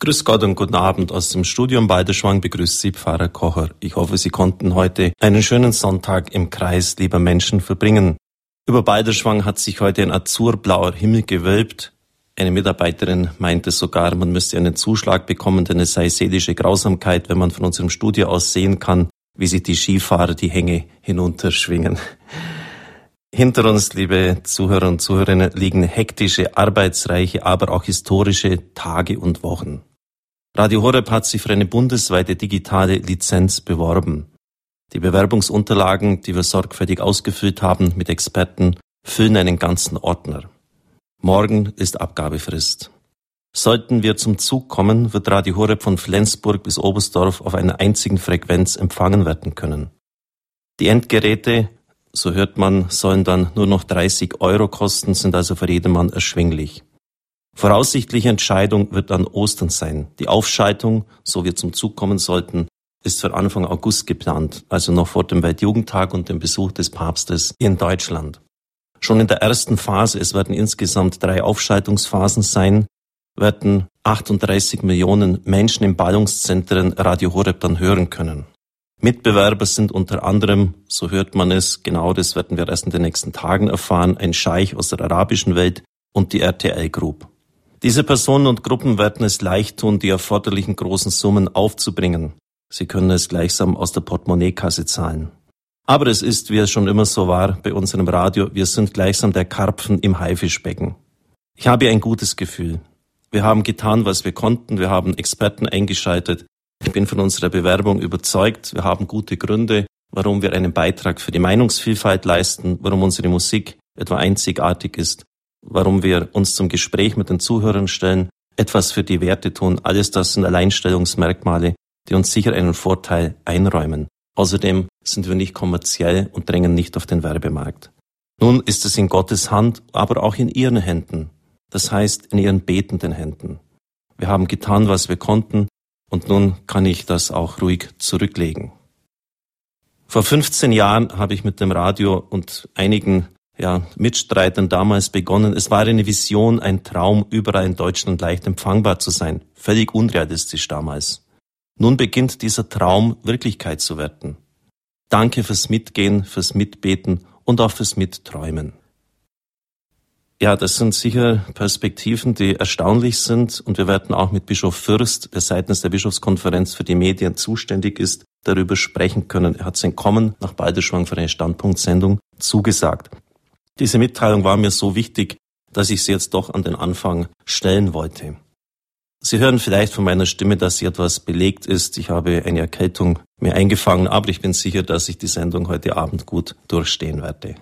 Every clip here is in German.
Grüß Gott und guten Abend aus dem Studium Balderschwang begrüßt Sie Pfarrer Kocher. Ich hoffe, Sie konnten heute einen schönen Sonntag im Kreis lieber Menschen verbringen. Über Balderschwang hat sich heute ein azurblauer Himmel gewölbt. Eine Mitarbeiterin meinte sogar, man müsste einen Zuschlag bekommen, denn es sei seelische Grausamkeit, wenn man von unserem Studio aus sehen kann, wie sich die Skifahrer die Hänge hinunterschwingen. Hinter uns, liebe Zuhörer und Zuhörerinnen, liegen hektische, arbeitsreiche, aber auch historische Tage und Wochen. Radio Horeb hat sich für eine bundesweite digitale Lizenz beworben. Die Bewerbungsunterlagen, die wir sorgfältig ausgefüllt haben mit Experten, füllen einen ganzen Ordner. Morgen ist Abgabefrist. Sollten wir zum Zug kommen, wird Radio Horeb von Flensburg bis Oberstdorf auf einer einzigen Frequenz empfangen werden können. Die Endgeräte so hört man, sollen dann nur noch 30 Euro kosten, sind also für jedermann erschwinglich. Voraussichtliche Entscheidung wird an Ostern sein. Die Aufschaltung, so wir zum Zug kommen sollten, ist für Anfang August geplant, also noch vor dem Weltjugendtag und dem Besuch des Papstes in Deutschland. Schon in der ersten Phase, es werden insgesamt drei Aufschaltungsphasen sein, werden 38 Millionen Menschen in Ballungszentren Radio Horeb dann hören können. Mitbewerber sind unter anderem, so hört man es, genau das werden wir erst in den nächsten Tagen erfahren, ein Scheich aus der arabischen Welt und die RTL Group. Diese Personen und Gruppen werden es leicht tun, die erforderlichen großen Summen aufzubringen. Sie können es gleichsam aus der Portemonnaiekasse zahlen. Aber es ist, wie es schon immer so war, bei unserem Radio, wir sind gleichsam der Karpfen im Haifischbecken. Ich habe ein gutes Gefühl. Wir haben getan, was wir konnten, wir haben Experten eingeschaltet, ich bin von unserer Bewerbung überzeugt. Wir haben gute Gründe, warum wir einen Beitrag für die Meinungsvielfalt leisten, warum unsere Musik etwa einzigartig ist, warum wir uns zum Gespräch mit den Zuhörern stellen, etwas für die Werte tun. Alles das sind Alleinstellungsmerkmale, die uns sicher einen Vorteil einräumen. Außerdem sind wir nicht kommerziell und drängen nicht auf den Werbemarkt. Nun ist es in Gottes Hand, aber auch in Ihren Händen. Das heißt, in Ihren betenden Händen. Wir haben getan, was wir konnten. Und nun kann ich das auch ruhig zurücklegen. Vor 15 Jahren habe ich mit dem Radio und einigen ja, Mitstreitern damals begonnen. Es war eine Vision, ein Traum, überall in Deutschland leicht empfangbar zu sein. Völlig unrealistisch damals. Nun beginnt dieser Traum Wirklichkeit zu werden. Danke fürs Mitgehen, fürs Mitbeten und auch fürs Mitträumen. Ja, das sind sicher Perspektiven, die erstaunlich sind. Und wir werden auch mit Bischof Fürst, der seitens der Bischofskonferenz für die Medien zuständig ist, darüber sprechen können. Er hat sein Kommen nach Balderschwang für eine Standpunktsendung zugesagt. Diese Mitteilung war mir so wichtig, dass ich sie jetzt doch an den Anfang stellen wollte. Sie hören vielleicht von meiner Stimme, dass sie etwas belegt ist. Ich habe eine Erkältung mir eingefangen, aber ich bin sicher, dass ich die Sendung heute Abend gut durchstehen werde.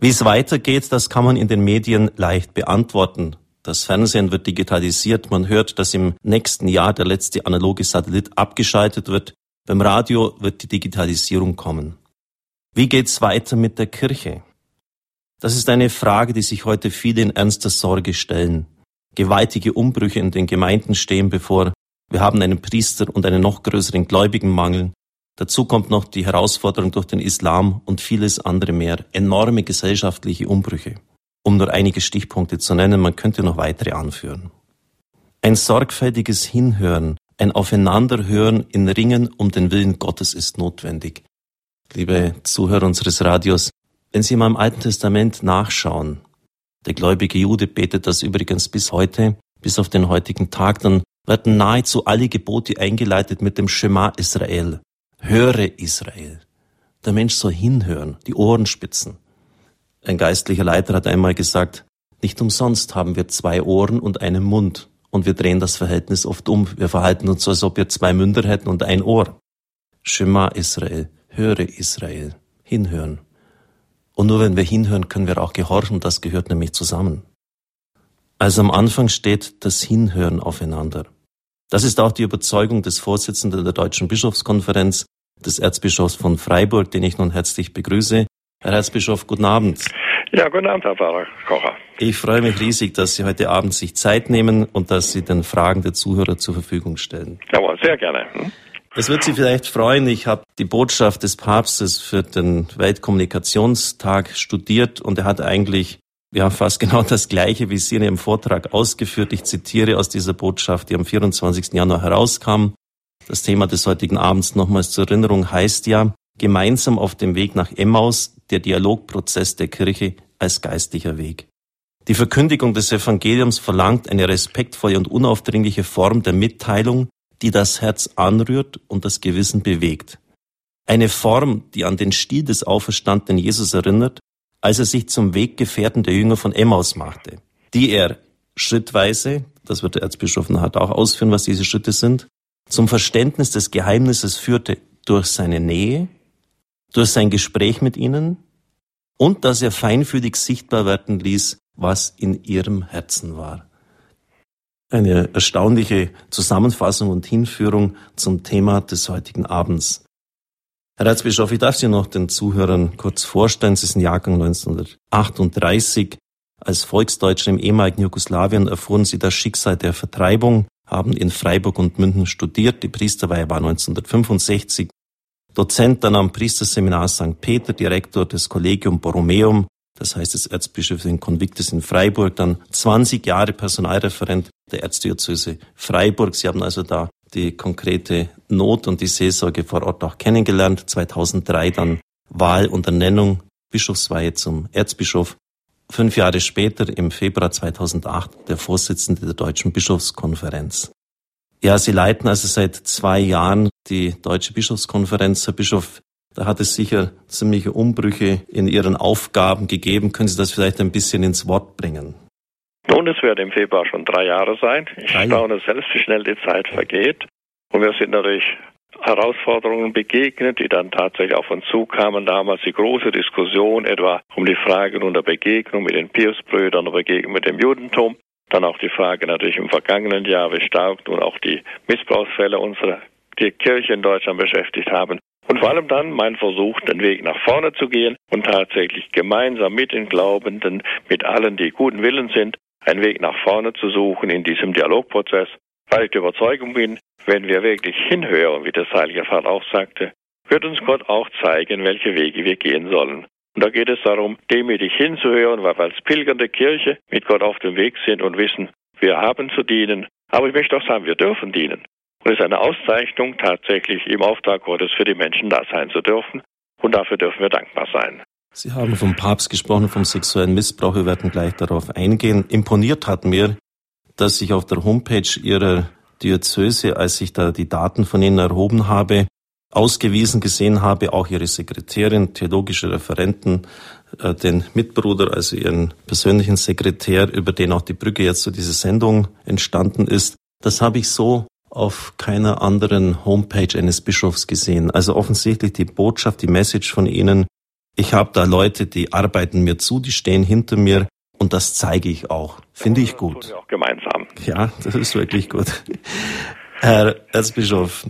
Wie es weitergeht, das kann man in den Medien leicht beantworten. Das Fernsehen wird digitalisiert. Man hört, dass im nächsten Jahr der letzte analoge Satellit abgeschaltet wird. Beim Radio wird die Digitalisierung kommen. Wie geht's weiter mit der Kirche? Das ist eine Frage, die sich heute viele in ernster Sorge stellen. Gewaltige Umbrüche in den Gemeinden stehen bevor. Wir haben einen Priester und einen noch größeren Gläubigenmangel. Dazu kommt noch die Herausforderung durch den Islam und vieles andere mehr. Enorme gesellschaftliche Umbrüche. Um nur einige Stichpunkte zu nennen, man könnte noch weitere anführen. Ein sorgfältiges Hinhören, ein Aufeinanderhören in Ringen um den Willen Gottes ist notwendig. Liebe Zuhörer unseres Radios, wenn Sie mal im Alten Testament nachschauen, der gläubige Jude betet das übrigens bis heute, bis auf den heutigen Tag, dann werden nahezu alle Gebote eingeleitet mit dem Schema Israel. Höre Israel. Der Mensch soll hinhören, die Ohren spitzen. Ein geistlicher Leiter hat einmal gesagt, nicht umsonst haben wir zwei Ohren und einen Mund und wir drehen das Verhältnis oft um. Wir verhalten uns als ob wir zwei Münder hätten und ein Ohr. Shema Israel, höre Israel, hinhören. Und nur wenn wir hinhören, können wir auch gehorchen, das gehört nämlich zusammen. Also am Anfang steht das Hinhören aufeinander. Das ist auch die Überzeugung des Vorsitzenden der Deutschen Bischofskonferenz, des Erzbischofs von Freiburg, den ich nun herzlich begrüße. Herr Erzbischof, guten Abend. Ja, guten Abend, Herr Pfarrer Kocher. Ich freue mich riesig, dass Sie heute Abend sich Zeit nehmen und dass Sie den Fragen der Zuhörer zur Verfügung stellen. Jawohl, sehr gerne. Hm? Es wird Sie vielleicht freuen, ich habe die Botschaft des Papstes für den Weltkommunikationstag studiert und er hat eigentlich ja fast genau das Gleiche, wie Sie in Ihrem Vortrag ausgeführt. Ich zitiere aus dieser Botschaft, die am 24. Januar herauskam. Das Thema des heutigen Abends nochmals zur Erinnerung heißt ja, gemeinsam auf dem Weg nach Emmaus, der Dialogprozess der Kirche als geistlicher Weg. Die Verkündigung des Evangeliums verlangt eine respektvolle und unaufdringliche Form der Mitteilung, die das Herz anrührt und das Gewissen bewegt. Eine Form, die an den Stil des auferstandenen Jesus erinnert, als er sich zum Weggefährten der Jünger von Emmaus machte, die er schrittweise, das wird der Erzbischof nachher auch ausführen, was diese Schritte sind, zum Verständnis des Geheimnisses führte durch seine Nähe, durch sein Gespräch mit ihnen und dass er feinfühlig sichtbar werden ließ, was in ihrem Herzen war. Eine erstaunliche Zusammenfassung und Hinführung zum Thema des heutigen Abends. Herr Erzbischof, ich darf Sie noch den Zuhörern kurz vorstellen. Sie sind Jahrgang 1938. Als Volksdeutscher im ehemaligen Jugoslawien erfuhren Sie das Schicksal der Vertreibung, haben in Freiburg und München studiert. Die Priesterweihe war 1965. Dozent dann am Priesterseminar St. Peter, Direktor des Collegium Borromeum, das heißt des Erzbischöflichen Konviktes in Freiburg, dann 20 Jahre Personalreferent der Erzdiözese Freiburg. Sie haben also da die konkrete Not und die Seelsorge vor Ort auch kennengelernt. 2003 dann Wahl und Ernennung, Bischofsweihe zum Erzbischof. Fünf Jahre später, im Februar 2008, der Vorsitzende der Deutschen Bischofskonferenz. Ja, Sie leiten also seit zwei Jahren die Deutsche Bischofskonferenz. Herr Bischof, da hat es sicher ziemliche Umbrüche in Ihren Aufgaben gegeben. Können Sie das vielleicht ein bisschen ins Wort bringen? Nun, es wird im Februar schon drei Jahre sein. Ich drei. staune selbst, wie schnell die Zeit vergeht. Und wir sind natürlich Herausforderungen begegnet, die dann tatsächlich auf uns zukamen. Damals die große Diskussion etwa um die Frage nun der Begegnung mit den Piusbrüdern, der Begegnung mit dem Judentum. Dann auch die Frage natürlich im vergangenen Jahr, wie stark nun auch die Missbrauchsfälle unserer die Kirche in Deutschland beschäftigt haben. Und vor allem dann mein Versuch, den Weg nach vorne zu gehen und tatsächlich gemeinsam mit den Glaubenden, mit allen, die guten Willen sind, einen Weg nach vorne zu suchen in diesem Dialogprozess, weil ich der Überzeugung bin, wenn wir wirklich hinhören, wie das Heilige Vater auch sagte, wird uns Gott auch zeigen, welche Wege wir gehen sollen. Und da geht es darum, demütig hinzuhören, weil wir als pilgernde Kirche mit Gott auf dem Weg sind und wissen, wir haben zu dienen. Aber ich möchte auch sagen, wir dürfen dienen. Und es ist eine Auszeichnung, tatsächlich im Auftrag Gottes für die Menschen da sein zu dürfen. Und dafür dürfen wir dankbar sein. Sie haben vom Papst gesprochen, vom sexuellen Missbrauch. Wir werden gleich darauf eingehen. Imponiert hat mir, dass ich auf der Homepage Ihrer Diözese, als ich da die Daten von Ihnen erhoben habe, ausgewiesen gesehen habe, auch Ihre Sekretärin, theologische Referenten, äh, den Mitbruder, also Ihren persönlichen Sekretär, über den auch die Brücke jetzt zu dieser Sendung entstanden ist. Das habe ich so auf keiner anderen Homepage eines Bischofs gesehen. Also offensichtlich die Botschaft, die Message von Ihnen ich habe da Leute, die arbeiten mir zu, die stehen hinter mir und das zeige ich auch. Finde ich gut. Das wir auch gemeinsam. Ja, das ist wirklich gut. Herr Erzbischof,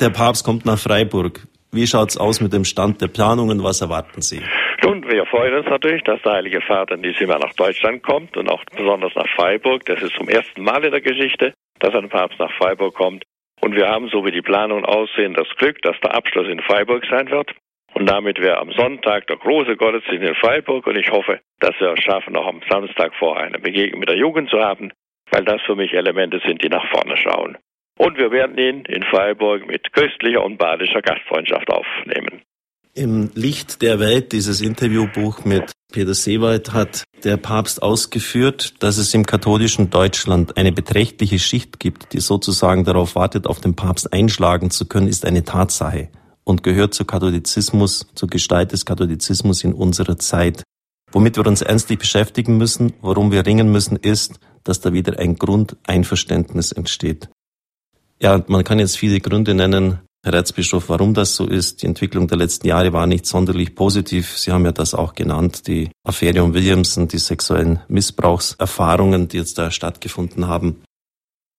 der Papst kommt nach Freiburg. Wie schaut's aus mit dem Stand der Planungen? Was erwarten Sie? Nun, wir freuen uns natürlich, dass der Heilige Vater in diesem Jahr nach Deutschland kommt und auch besonders nach Freiburg. Das ist zum ersten Mal in der Geschichte, dass ein Papst nach Freiburg kommt. Und wir haben, so wie die Planungen aussehen, das Glück, dass der Abschluss in Freiburg sein wird. Und damit wäre am Sonntag der große Gottesdienst in Freiburg und ich hoffe, dass wir es schaffen, auch am Samstag vorher eine Begegnung mit der Jugend zu haben, weil das für mich Elemente sind, die nach vorne schauen. Und wir werden ihn in Freiburg mit köstlicher und badischer Gastfreundschaft aufnehmen. Im Licht der Welt, dieses Interviewbuch mit Peter Seewald, hat der Papst ausgeführt, dass es im katholischen Deutschland eine beträchtliche Schicht gibt, die sozusagen darauf wartet, auf den Papst einschlagen zu können, ist eine Tatsache und gehört zur Katholizismus, zur Gestalt des Katholizismus in unserer Zeit. Womit wir uns ernstlich beschäftigen müssen, worum wir ringen müssen, ist, dass da wieder ein Grundeinverständnis entsteht. Ja, man kann jetzt viele Gründe nennen, Herr Erzbischof, warum das so ist. Die Entwicklung der letzten Jahre war nicht sonderlich positiv. Sie haben ja das auch genannt, die Affäre um Williamson, die sexuellen Missbrauchserfahrungen, die jetzt da stattgefunden haben.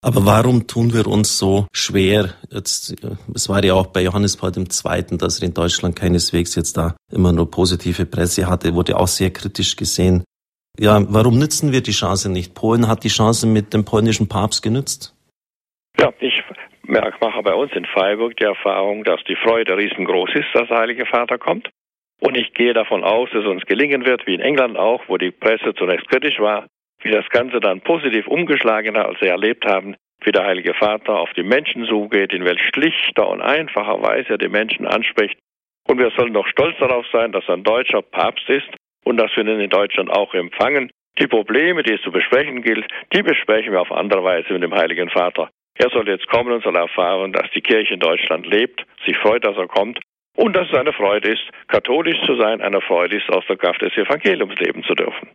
Aber warum tun wir uns so schwer? Jetzt, es war ja auch bei Johannes Paul II., dass er in Deutschland keineswegs jetzt da immer nur positive Presse hatte, wurde auch sehr kritisch gesehen. Ja, warum nützen wir die Chance nicht? Polen hat die Chance mit dem polnischen Papst genützt. Ja, ich mache bei uns in Freiburg die Erfahrung, dass die Freude riesengroß ist, dass der Heilige Vater kommt. Und ich gehe davon aus, dass es uns gelingen wird, wie in England auch, wo die Presse zunächst kritisch war, wie das Ganze dann positiv umgeschlagen hat, als sie erlebt haben, wie der Heilige Vater auf die Menschen zugeht, in welch schlichter und einfacher Weise er die Menschen anspricht. Und wir sollen doch stolz darauf sein, dass ein deutscher Papst ist und dass wir ihn in Deutschland auch empfangen. Die Probleme, die es zu besprechen gilt, die besprechen wir auf andere Weise mit dem Heiligen Vater. Er soll jetzt kommen und soll erfahren, dass die Kirche in Deutschland lebt, sich freut, dass er kommt und dass es eine Freude ist, katholisch zu sein, eine Freude ist, aus der Kraft des Evangeliums leben zu dürfen.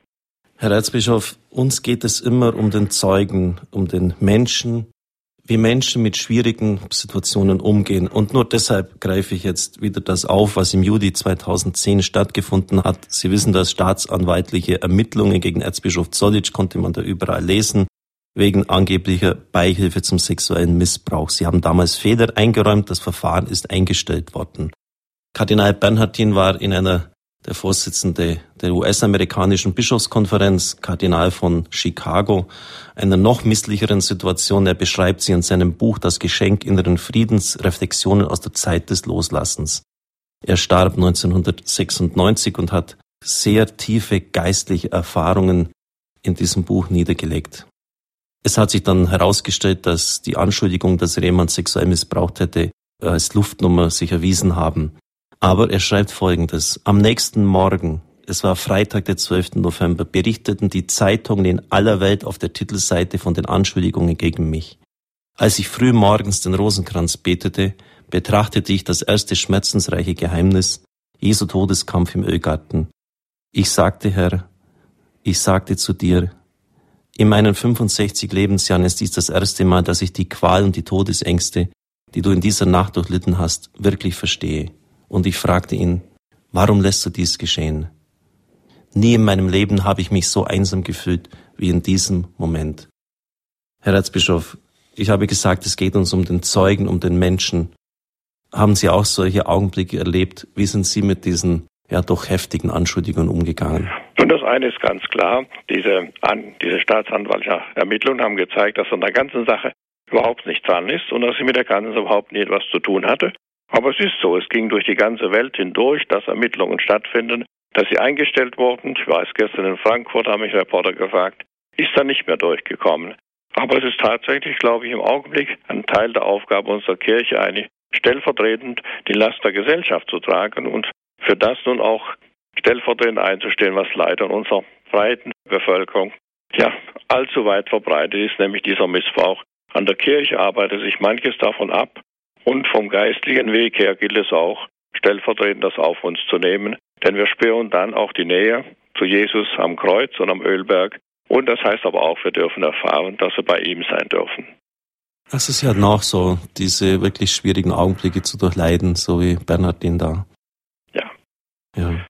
Herr Erzbischof, uns geht es immer um den Zeugen, um den Menschen, wie Menschen mit schwierigen Situationen umgehen. Und nur deshalb greife ich jetzt wieder das auf, was im Juli 2010 stattgefunden hat. Sie wissen, dass staatsanwaltliche Ermittlungen gegen Erzbischof Zollitsch konnte man da überall lesen, wegen angeblicher Beihilfe zum sexuellen Missbrauch. Sie haben damals Fehler eingeräumt, das Verfahren ist eingestellt worden. Kardinal Bernhardin war in einer der Vorsitzende der US-amerikanischen Bischofskonferenz, Kardinal von Chicago, einer noch misslicheren Situation. Er beschreibt sie in seinem Buch Das Geschenk inneren Friedens, Reflexionen aus der Zeit des Loslassens. Er starb 1996 und hat sehr tiefe geistliche Erfahrungen in diesem Buch niedergelegt. Es hat sich dann herausgestellt, dass die Anschuldigung, dass jemand sexuell missbraucht hätte, als Luftnummer sich erwiesen haben. Aber er schreibt Folgendes. Am nächsten Morgen, es war Freitag, der 12. November, berichteten die Zeitungen in aller Welt auf der Titelseite von den Anschuldigungen gegen mich. Als ich früh morgens den Rosenkranz betete, betrachtete ich das erste schmerzensreiche Geheimnis, Jesu Todeskampf im Ölgarten. Ich sagte, Herr, ich sagte zu dir, in meinen 65 Lebensjahren ist dies das erste Mal, dass ich die Qual und die Todesängste, die du in dieser Nacht durchlitten hast, wirklich verstehe und ich fragte ihn, warum lässt du dies geschehen? Nie in meinem Leben habe ich mich so einsam gefühlt wie in diesem Moment. Herr Erzbischof, ich habe gesagt, es geht uns um den Zeugen, um den Menschen. Haben Sie auch solche Augenblicke erlebt? Wie sind Sie mit diesen ja doch heftigen Anschuldigungen umgegangen? Und das eine ist ganz klar, diese, an, diese staatsanwaltlichen Ermittlungen haben gezeigt, dass an der ganzen Sache überhaupt nichts dran ist und dass sie mit der ganzen überhaupt nie etwas zu tun hatte. Aber es ist so, es ging durch die ganze Welt hindurch, dass Ermittlungen stattfinden, dass sie eingestellt wurden. Ich weiß, gestern in Frankfurt haben mich Reporter gefragt, ist da nicht mehr durchgekommen. Aber es ist tatsächlich, glaube ich, im Augenblick ein Teil der Aufgabe unserer Kirche, eine stellvertretend die Last der Gesellschaft zu tragen und für das nun auch stellvertretend einzustehen, was leider in unserer breiten Bevölkerung ja allzu weit verbreitet ist, nämlich dieser Missbrauch. An der Kirche arbeitet sich manches davon ab, und vom geistlichen Weg her gilt es auch, stellvertretend das auf uns zu nehmen, denn wir spüren dann auch die Nähe zu Jesus am Kreuz und am Ölberg. Und das heißt aber auch, wir dürfen erfahren, dass wir bei ihm sein dürfen. Es ist ja noch so, diese wirklich schwierigen Augenblicke zu durchleiden, so wie Bernhardin da. Ja. Ja.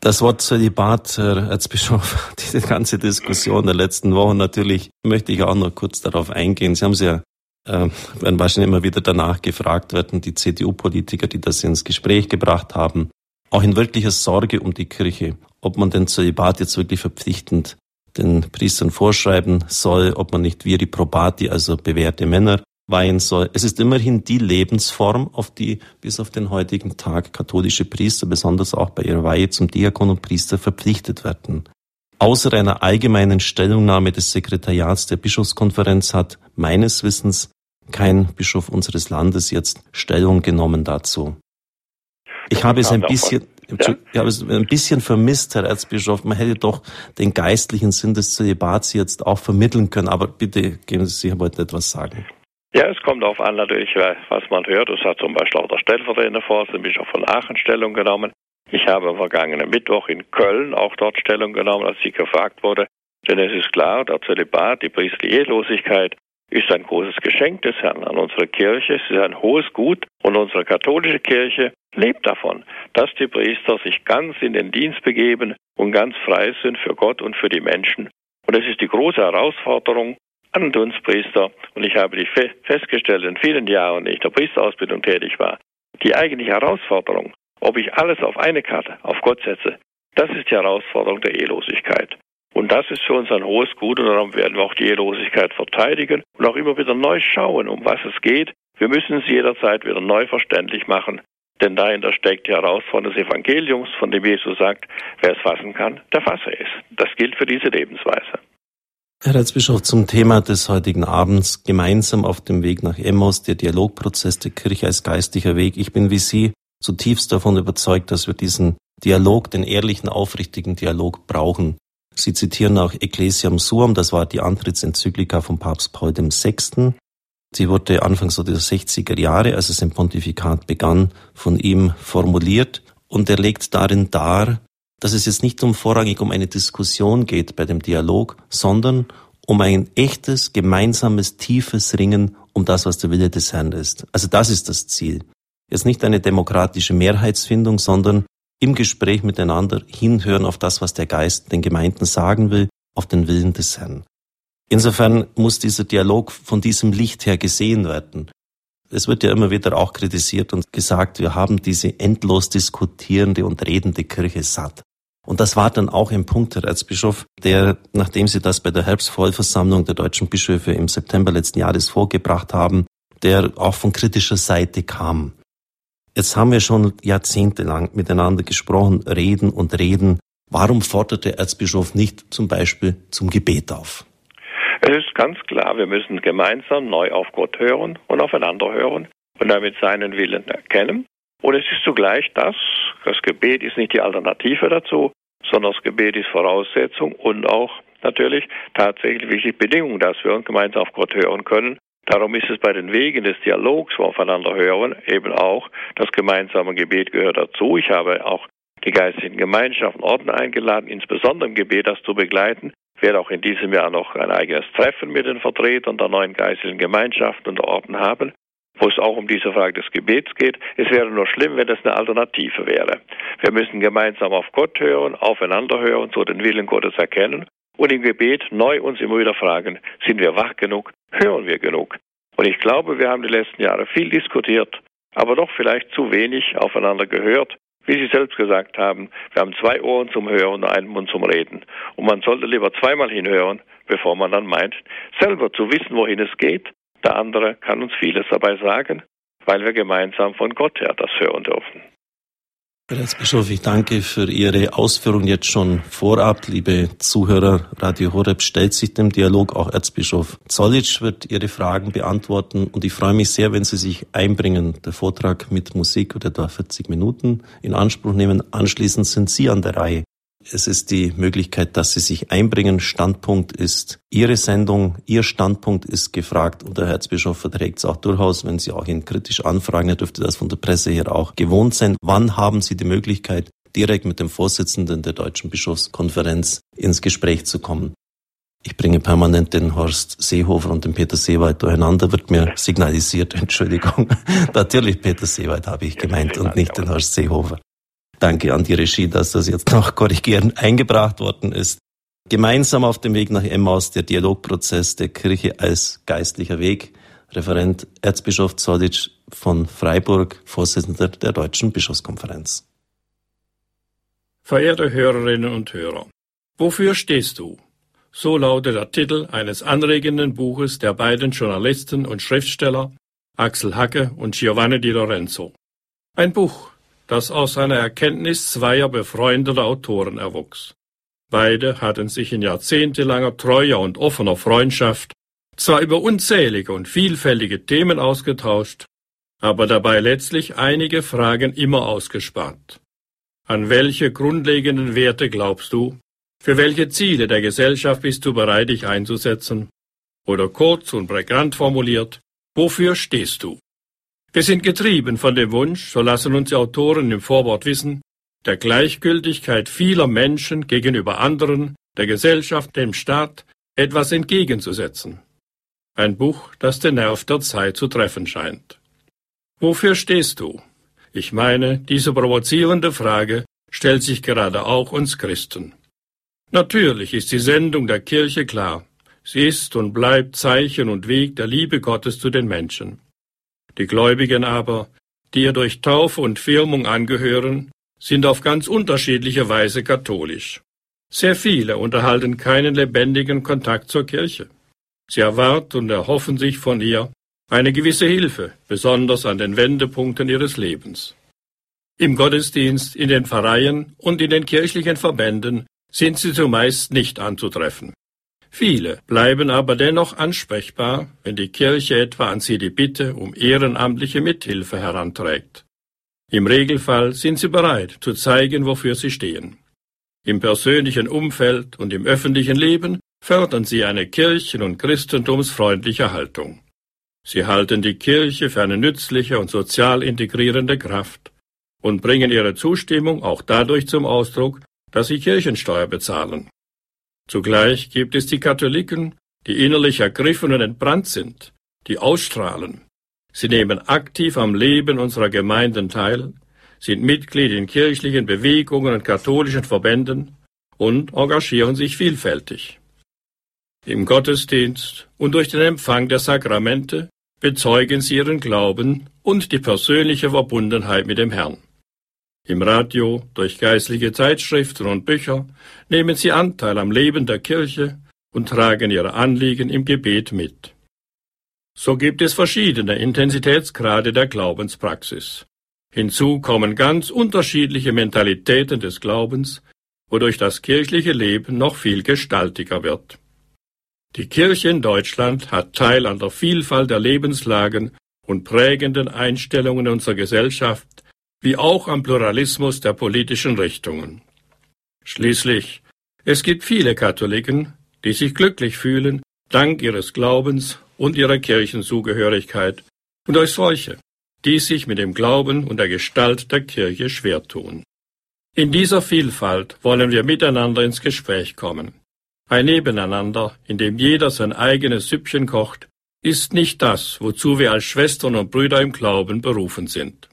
Das Wort Zölibat, Herr Erzbischof, diese ganze Diskussion der letzten Wochen, natürlich möchte ich auch noch kurz darauf eingehen. Sie haben es ja äh, werden wahrscheinlich immer wieder danach gefragt werden, die CDU-Politiker, die das ins Gespräch gebracht haben, auch in wirklicher Sorge um die Kirche, ob man den Zölibat jetzt wirklich verpflichtend den Priestern vorschreiben soll, ob man nicht viri probati, also bewährte Männer, weihen soll. Es ist immerhin die Lebensform, auf die bis auf den heutigen Tag katholische Priester, besonders auch bei ihrer Weihe zum Diakon und Priester, verpflichtet werden. Außer einer allgemeinen Stellungnahme des Sekretariats der Bischofskonferenz hat meines Wissens kein Bischof unseres Landes jetzt Stellung genommen dazu. Ich habe es ein bisschen, ich habe es ein bisschen vermisst, Herr Erzbischof. Man hätte doch den geistlichen Sinn des Zölibats jetzt auch vermitteln können. Aber bitte geben Sie, Sie wollten etwas sagen. Ja, es kommt darauf an natürlich, was man hört. Es hat zum Beispiel auch der stellvertretende Vorsitzende Bischof von Aachen Stellung genommen. Ich habe am vergangenen Mittwoch in Köln auch dort Stellung genommen, als sie gefragt wurde. Denn es ist klar, der Zölibat, die priesterliche Ehelosigkeit ist ein großes Geschenk des Herrn an unsere Kirche. Es ist ein hohes Gut und unsere katholische Kirche lebt davon, dass die Priester sich ganz in den Dienst begeben und ganz frei sind für Gott und für die Menschen. Und es ist die große Herausforderung an uns Priester, und ich habe die festgestellt in vielen Jahren, in ich der Priesterausbildung tätig war, die eigentliche Herausforderung, ob ich alles auf eine Karte, auf Gott setze, das ist die Herausforderung der Ehelosigkeit. Und das ist für uns ein hohes Gut und darum werden wir auch die Ehelosigkeit verteidigen und auch immer wieder neu schauen, um was es geht. Wir müssen es jederzeit wieder neu verständlich machen. Denn dahinter steckt die Herausforderung des Evangeliums, von dem Jesus sagt, wer es fassen kann, der fasse es. Das gilt für diese Lebensweise. Herr Erzbischof, zum Thema des heutigen Abends, gemeinsam auf dem Weg nach Emmaus, der Dialogprozess der Kirche als geistlicher Weg. Ich bin wie Sie zutiefst davon überzeugt, dass wir diesen Dialog, den ehrlichen, aufrichtigen Dialog brauchen. Sie zitieren auch Ecclesiam Suam, das war die Antrittsenzyklika von Papst Paul VI. Sie wurde Anfang so der 60er Jahre, als es im Pontifikat begann, von ihm formuliert und er legt darin dar, dass es jetzt nicht um vorrangig um eine Diskussion geht bei dem Dialog, sondern um ein echtes, gemeinsames, tiefes Ringen um das, was der Wille des Herrn ist. Also das ist das Ziel. Jetzt nicht eine demokratische Mehrheitsfindung, sondern im Gespräch miteinander hinhören auf das, was der Geist den Gemeinden sagen will, auf den Willen des Herrn. Insofern muss dieser Dialog von diesem Licht her gesehen werden. Es wird ja immer wieder auch kritisiert und gesagt, wir haben diese endlos diskutierende und redende Kirche satt. Und das war dann auch ein Punkt, Herr Erzbischof, der, nachdem Sie das bei der Herbstvollversammlung der deutschen Bischöfe im September letzten Jahres vorgebracht haben, der auch von kritischer Seite kam. Jetzt haben wir schon jahrzehntelang miteinander gesprochen, reden und reden. Warum fordert der Erzbischof nicht zum Beispiel zum Gebet auf? Es ist ganz klar, wir müssen gemeinsam neu auf Gott hören und aufeinander hören und damit seinen Willen erkennen. Und es ist zugleich das, das Gebet ist nicht die Alternative dazu, sondern das Gebet ist Voraussetzung und auch natürlich tatsächlich wichtig Bedingung, dass wir uns gemeinsam auf Gott hören können Darum ist es bei den Wegen des Dialogs, wo aufeinander hören, eben auch das gemeinsame Gebet gehört dazu. Ich habe auch die geistlichen Gemeinschaften, Orden eingeladen, insbesondere im Gebet das zu begleiten. Ich werde auch in diesem Jahr noch ein eigenes Treffen mit den Vertretern der neuen geistlichen Gemeinschaften und Orden haben, wo es auch um diese Frage des Gebets geht. Es wäre nur schlimm, wenn das eine Alternative wäre. Wir müssen gemeinsam auf Gott hören, aufeinander hören, so den Willen Gottes erkennen und im Gebet neu uns immer wieder fragen, sind wir wach genug, hören wir genug? Und ich glaube, wir haben die letzten Jahre viel diskutiert, aber doch vielleicht zu wenig aufeinander gehört. Wie Sie selbst gesagt haben, wir haben zwei Ohren zum Hören und einen Mund zum Reden. Und man sollte lieber zweimal hinhören, bevor man dann meint, selber zu wissen, wohin es geht. Der andere kann uns vieles dabei sagen, weil wir gemeinsam von Gott her das hören dürfen. Herr Erzbischof, ich danke für Ihre Ausführungen jetzt schon vorab. Liebe Zuhörer, Radio Horeb stellt sich dem Dialog. Auch Erzbischof Zollitsch wird Ihre Fragen beantworten. Und ich freue mich sehr, wenn Sie sich einbringen. Der Vortrag mit Musik wird etwa 40 Minuten in Anspruch nehmen. Anschließend sind Sie an der Reihe. Es ist die Möglichkeit, dass Sie sich einbringen. Standpunkt ist Ihre Sendung, Ihr Standpunkt ist gefragt und der Erzbischof verträgt es auch durchaus, wenn Sie auch ihn kritisch anfragen. Er dürfte das von der Presse her auch gewohnt sein. Wann haben Sie die Möglichkeit, direkt mit dem Vorsitzenden der Deutschen Bischofskonferenz ins Gespräch zu kommen? Ich bringe permanent den Horst Seehofer und den Peter Seewald durcheinander, wird mir signalisiert, Entschuldigung. Natürlich Peter Seewald habe ich gemeint und nicht den Horst Seehofer. Danke an die Regie, dass das jetzt noch korrigierend eingebracht worden ist. Gemeinsam auf dem Weg nach Emmaus der Dialogprozess der Kirche als geistlicher Weg. Referent Erzbischof Zoditsch von Freiburg, Vorsitzender der Deutschen Bischofskonferenz. Verehrte Hörerinnen und Hörer, wofür stehst du? So lautet der Titel eines anregenden Buches der beiden Journalisten und Schriftsteller Axel Hacke und Giovanni Di Lorenzo. Ein Buch, das aus einer Erkenntnis zweier befreundeter Autoren erwuchs. Beide hatten sich in jahrzehntelanger treuer und offener Freundschaft zwar über unzählige und vielfältige Themen ausgetauscht, aber dabei letztlich einige Fragen immer ausgespart. An welche grundlegenden Werte glaubst du? Für welche Ziele der Gesellschaft bist du bereit, dich einzusetzen? Oder kurz und prägnant formuliert, wofür stehst du? Wir sind getrieben von dem Wunsch, so lassen uns die Autoren im Vorwort wissen, der Gleichgültigkeit vieler Menschen gegenüber anderen, der Gesellschaft, dem Staat, etwas entgegenzusetzen. Ein Buch, das den Nerv der Zeit zu treffen scheint. Wofür stehst du? Ich meine, diese provozierende Frage stellt sich gerade auch uns Christen. Natürlich ist die Sendung der Kirche klar. Sie ist und bleibt Zeichen und Weg der Liebe Gottes zu den Menschen. Die Gläubigen aber, die ihr durch Taufe und Firmung angehören, sind auf ganz unterschiedliche Weise katholisch. Sehr viele unterhalten keinen lebendigen Kontakt zur Kirche. Sie erwarten und erhoffen sich von ihr eine gewisse Hilfe, besonders an den Wendepunkten ihres Lebens. Im Gottesdienst, in den Pfarreien und in den kirchlichen Verbänden sind sie zumeist nicht anzutreffen. Viele bleiben aber dennoch ansprechbar, wenn die Kirche etwa an sie die Bitte um ehrenamtliche Mithilfe heranträgt. Im Regelfall sind sie bereit zu zeigen, wofür sie stehen. Im persönlichen Umfeld und im öffentlichen Leben fördern sie eine kirchen- und christentumsfreundliche Haltung. Sie halten die Kirche für eine nützliche und sozial integrierende Kraft und bringen ihre Zustimmung auch dadurch zum Ausdruck, dass sie Kirchensteuer bezahlen. Zugleich gibt es die Katholiken, die innerlich ergriffen und entbrannt sind, die ausstrahlen. Sie nehmen aktiv am Leben unserer Gemeinden teil, sind Mitglied in kirchlichen Bewegungen und katholischen Verbänden und engagieren sich vielfältig. Im Gottesdienst und durch den Empfang der Sakramente bezeugen sie ihren Glauben und die persönliche Verbundenheit mit dem Herrn. Im Radio, durch geistliche Zeitschriften und Bücher nehmen sie Anteil am Leben der Kirche und tragen ihre Anliegen im Gebet mit. So gibt es verschiedene Intensitätsgrade der Glaubenspraxis. Hinzu kommen ganz unterschiedliche Mentalitäten des Glaubens, wodurch das kirchliche Leben noch viel gestaltiger wird. Die Kirche in Deutschland hat Teil an der Vielfalt der Lebenslagen und prägenden Einstellungen unserer Gesellschaft, wie auch am Pluralismus der politischen Richtungen. Schließlich, es gibt viele Katholiken, die sich glücklich fühlen, dank ihres Glaubens und ihrer Kirchenzugehörigkeit, und euch solche, die sich mit dem Glauben und der Gestalt der Kirche schwer tun. In dieser Vielfalt wollen wir miteinander ins Gespräch kommen. Ein Nebeneinander, in dem jeder sein eigenes Süppchen kocht, ist nicht das, wozu wir als Schwestern und Brüder im Glauben berufen sind.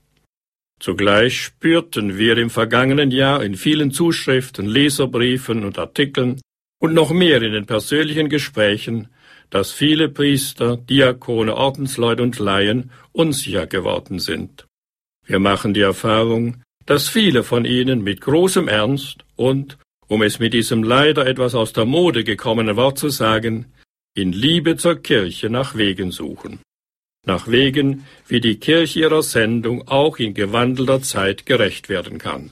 Zugleich spürten wir im vergangenen Jahr in vielen Zuschriften, Leserbriefen und Artikeln und noch mehr in den persönlichen Gesprächen, dass viele Priester, Diakone, Ordensleute und Laien unsicher geworden sind. Wir machen die Erfahrung, dass viele von ihnen mit großem Ernst und, um es mit diesem leider etwas aus der Mode gekommenen Wort zu sagen, in Liebe zur Kirche nach Wegen suchen. Nach Wegen, wie die Kirche ihrer Sendung auch in gewandelter Zeit gerecht werden kann.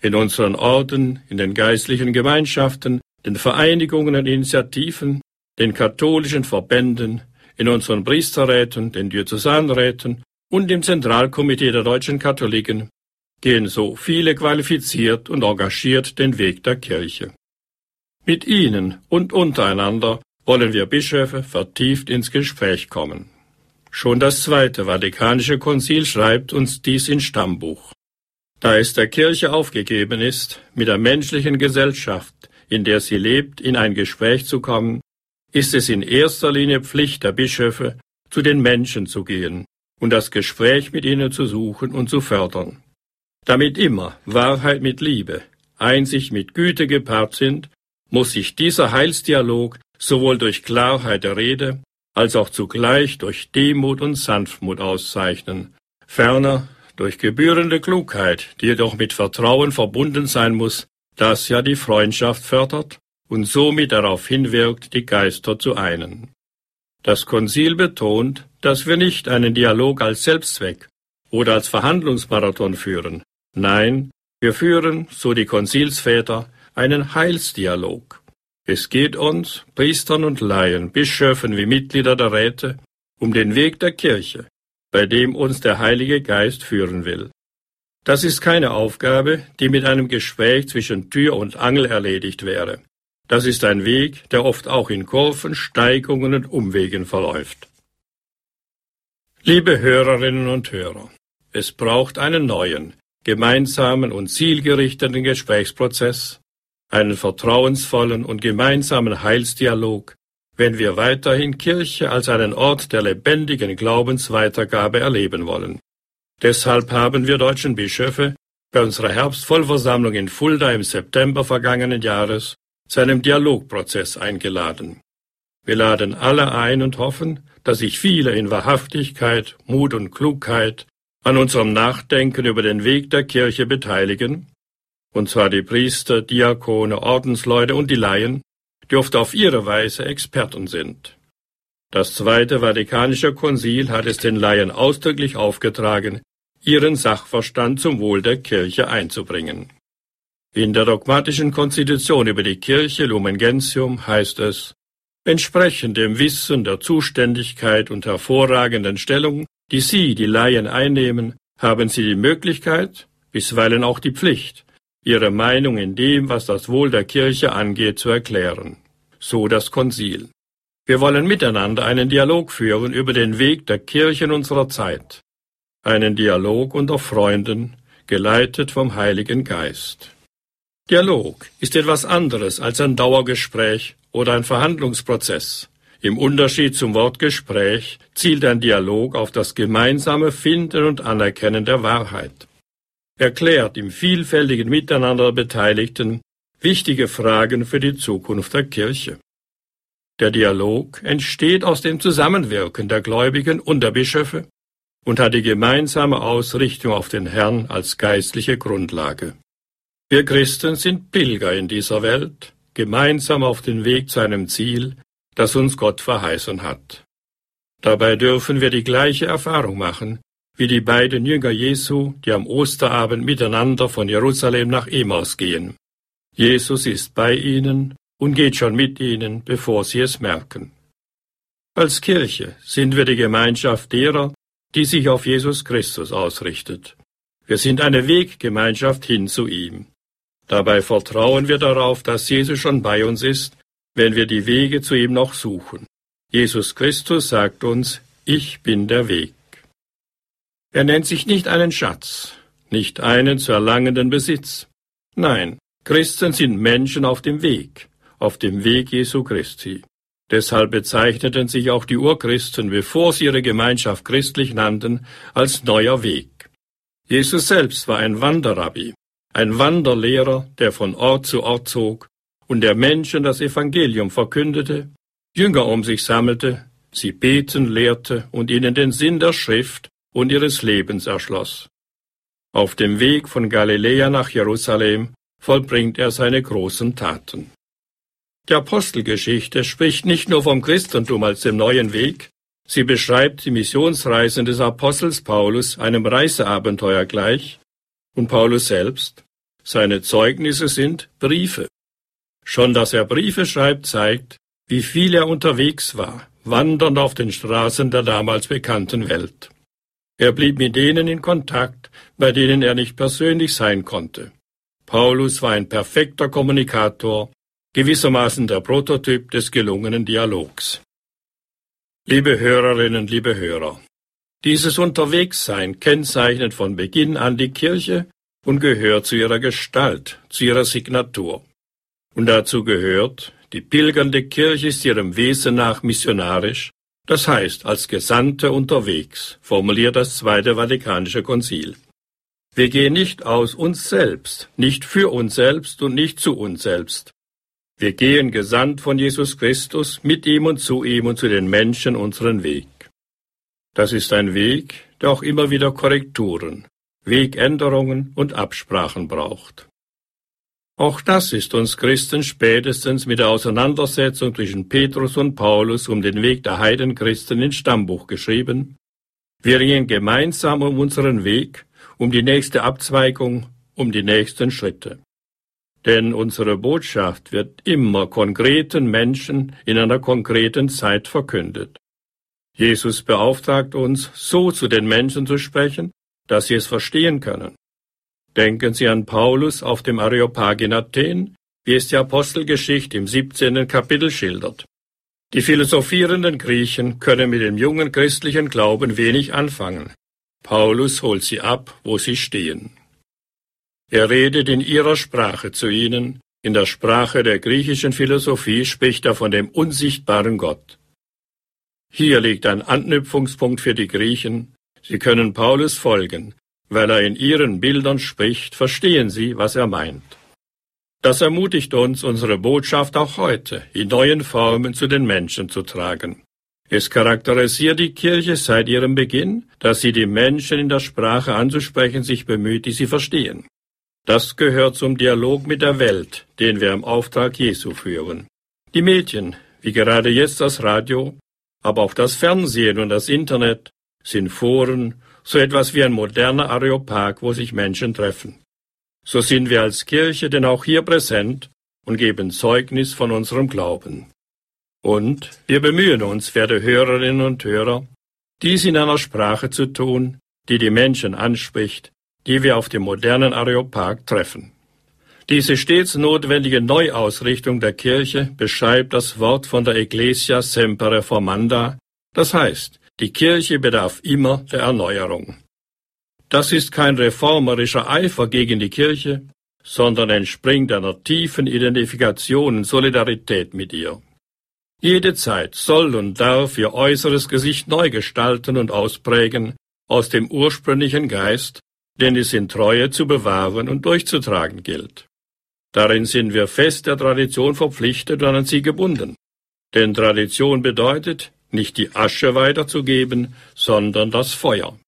In unseren Orden, in den geistlichen Gemeinschaften, den Vereinigungen und Initiativen, den katholischen Verbänden, in unseren Priesterräten, den Diözesanräten und im Zentralkomitee der deutschen Katholiken gehen so viele qualifiziert und engagiert den Weg der Kirche. Mit ihnen und untereinander wollen wir Bischöfe vertieft ins Gespräch kommen. Schon das Zweite Vatikanische Konzil schreibt uns dies in Stammbuch. Da es der Kirche aufgegeben ist, mit der menschlichen Gesellschaft, in der sie lebt, in ein Gespräch zu kommen, ist es in erster Linie Pflicht der Bischöfe, zu den Menschen zu gehen und das Gespräch mit ihnen zu suchen und zu fördern. Damit immer Wahrheit mit Liebe, Einsicht mit Güte gepaart sind, muss sich dieser Heilsdialog sowohl durch Klarheit der Rede als auch zugleich durch Demut und Sanftmut auszeichnen, ferner durch gebührende Klugheit, die jedoch mit Vertrauen verbunden sein muss, das ja die Freundschaft fördert und somit darauf hinwirkt, die Geister zu einen. Das Konzil betont, dass wir nicht einen Dialog als Selbstzweck oder als Verhandlungsmarathon führen, Nein, wir führen, so die Konzilsväter, einen Heilsdialog. Es geht uns, Priestern und Laien, Bischöfen wie Mitglieder der Räte, um den Weg der Kirche, bei dem uns der Heilige Geist führen will. Das ist keine Aufgabe, die mit einem Gespräch zwischen Tür und Angel erledigt wäre. Das ist ein Weg, der oft auch in Kurven, Steigungen und Umwegen verläuft. Liebe Hörerinnen und Hörer, es braucht einen neuen, gemeinsamen und zielgerichteten Gesprächsprozess, einen vertrauensvollen und gemeinsamen Heilsdialog, wenn wir weiterhin Kirche als einen Ort der lebendigen Glaubensweitergabe erleben wollen. Deshalb haben wir deutschen Bischöfe bei unserer Herbstvollversammlung in Fulda im September vergangenen Jahres zu einem Dialogprozess eingeladen. Wir laden alle ein und hoffen, dass sich viele in Wahrhaftigkeit, Mut und Klugheit an unserem Nachdenken über den Weg der Kirche beteiligen, und zwar die Priester, Diakone, Ordensleute und die Laien, die oft auf ihre Weise Experten sind. Das Zweite Vatikanische Konzil hat es den Laien ausdrücklich aufgetragen, ihren Sachverstand zum Wohl der Kirche einzubringen. In der dogmatischen Konstitution über die Kirche Lumen Gentium heißt es, entsprechend dem Wissen der Zuständigkeit und hervorragenden Stellung, die Sie, die Laien, einnehmen, haben Sie die Möglichkeit, bisweilen auch die Pflicht, Ihre Meinung in dem, was das Wohl der Kirche angeht, zu erklären. So das Konzil. Wir wollen miteinander einen Dialog führen über den Weg der Kirchen unserer Zeit. Einen Dialog unter Freunden, geleitet vom Heiligen Geist. Dialog ist etwas anderes als ein Dauergespräch oder ein Verhandlungsprozess. Im Unterschied zum Wort Gespräch zielt ein Dialog auf das gemeinsame Finden und Anerkennen der Wahrheit. Er klärt im vielfältigen Miteinander der Beteiligten wichtige Fragen für die Zukunft der Kirche. Der Dialog entsteht aus dem Zusammenwirken der Gläubigen und der Bischöfe und hat die gemeinsame Ausrichtung auf den Herrn als geistliche Grundlage. Wir Christen sind Pilger in dieser Welt, gemeinsam auf den Weg zu einem Ziel, das uns Gott verheißen hat. Dabei dürfen wir die gleiche Erfahrung machen wie die beiden Jünger Jesu, die am Osterabend miteinander von Jerusalem nach Emaus gehen. Jesus ist bei ihnen und geht schon mit ihnen, bevor sie es merken. Als Kirche sind wir die Gemeinschaft derer, die sich auf Jesus Christus ausrichtet. Wir sind eine Weggemeinschaft hin zu ihm. Dabei vertrauen wir darauf, dass Jesus schon bei uns ist, wenn wir die Wege zu ihm noch suchen. Jesus Christus sagt uns, ich bin der Weg. Er nennt sich nicht einen Schatz, nicht einen zu erlangenden Besitz. Nein, Christen sind Menschen auf dem Weg, auf dem Weg Jesu Christi. Deshalb bezeichneten sich auch die Urchristen, bevor sie ihre Gemeinschaft christlich nannten, als neuer Weg. Jesus selbst war ein Wanderrabbi, ein Wanderlehrer, der von Ort zu Ort zog und der Menschen das Evangelium verkündete, Jünger um sich sammelte, sie beten lehrte und ihnen den Sinn der Schrift und ihres Lebens erschloss. Auf dem Weg von Galiläa nach Jerusalem vollbringt er seine großen Taten. Die Apostelgeschichte spricht nicht nur vom Christentum als dem neuen Weg, sie beschreibt die Missionsreisen des Apostels Paulus einem Reiseabenteuer gleich, und Paulus selbst, seine Zeugnisse sind Briefe. Schon dass er Briefe schreibt, zeigt, wie viel er unterwegs war, wandernd auf den Straßen der damals bekannten Welt. Er blieb mit denen in Kontakt, bei denen er nicht persönlich sein konnte. Paulus war ein perfekter Kommunikator, gewissermaßen der Prototyp des gelungenen Dialogs. Liebe Hörerinnen, liebe Hörer, dieses Unterwegssein kennzeichnet von Beginn an die Kirche und gehört zu ihrer Gestalt, zu ihrer Signatur. Und dazu gehört, die pilgernde Kirche ist ihrem Wesen nach missionarisch, das heißt als Gesandte unterwegs, formuliert das Zweite Vatikanische Konzil. Wir gehen nicht aus uns selbst, nicht für uns selbst und nicht zu uns selbst. Wir gehen gesandt von Jesus Christus mit ihm und zu ihm und zu den Menschen unseren Weg. Das ist ein Weg, der auch immer wieder Korrekturen, Wegänderungen und Absprachen braucht. Auch das ist uns Christen spätestens mit der Auseinandersetzung zwischen Petrus und Paulus um den Weg der Heidenchristen ins Stammbuch geschrieben. Wir gehen gemeinsam um unseren Weg, um die nächste Abzweigung, um die nächsten Schritte. Denn unsere Botschaft wird immer konkreten Menschen in einer konkreten Zeit verkündet. Jesus beauftragt uns, so zu den Menschen zu sprechen, dass sie es verstehen können. Denken Sie an Paulus auf dem Areopag in Athen, wie es die Apostelgeschichte im 17. Kapitel schildert. Die philosophierenden Griechen können mit dem jungen christlichen Glauben wenig anfangen. Paulus holt sie ab, wo sie stehen. Er redet in ihrer Sprache zu ihnen, in der Sprache der griechischen Philosophie spricht er von dem unsichtbaren Gott. Hier liegt ein Anknüpfungspunkt für die Griechen. Sie können Paulus folgen. Weil er in ihren Bildern spricht, verstehen sie, was er meint. Das ermutigt uns, unsere Botschaft auch heute in neuen Formen zu den Menschen zu tragen. Es charakterisiert die Kirche seit ihrem Beginn, dass sie die Menschen in der Sprache anzusprechen sich bemüht, die sie verstehen. Das gehört zum Dialog mit der Welt, den wir im Auftrag Jesu führen. Die Medien, wie gerade jetzt das Radio, aber auch das Fernsehen und das Internet sind Foren, so etwas wie ein moderner Areopag, wo sich Menschen treffen. So sind wir als Kirche denn auch hier präsent und geben Zeugnis von unserem Glauben. Und wir bemühen uns, werte Hörerinnen und Hörer, dies in einer Sprache zu tun, die die Menschen anspricht, die wir auf dem modernen Areopag treffen. Diese stets notwendige Neuausrichtung der Kirche beschreibt das Wort von der Ecclesia Semper Reformanda, das heißt, die Kirche bedarf immer der Erneuerung. Das ist kein reformerischer Eifer gegen die Kirche, sondern entspringt einer tiefen Identifikation und Solidarität mit ihr. Jede Zeit soll und darf ihr äußeres Gesicht neu gestalten und ausprägen aus dem ursprünglichen Geist, den es in Treue zu bewahren und durchzutragen gilt. Darin sind wir fest der Tradition verpflichtet und an sie gebunden. Denn Tradition bedeutet, nicht die Asche weiterzugeben, sondern das Feuer.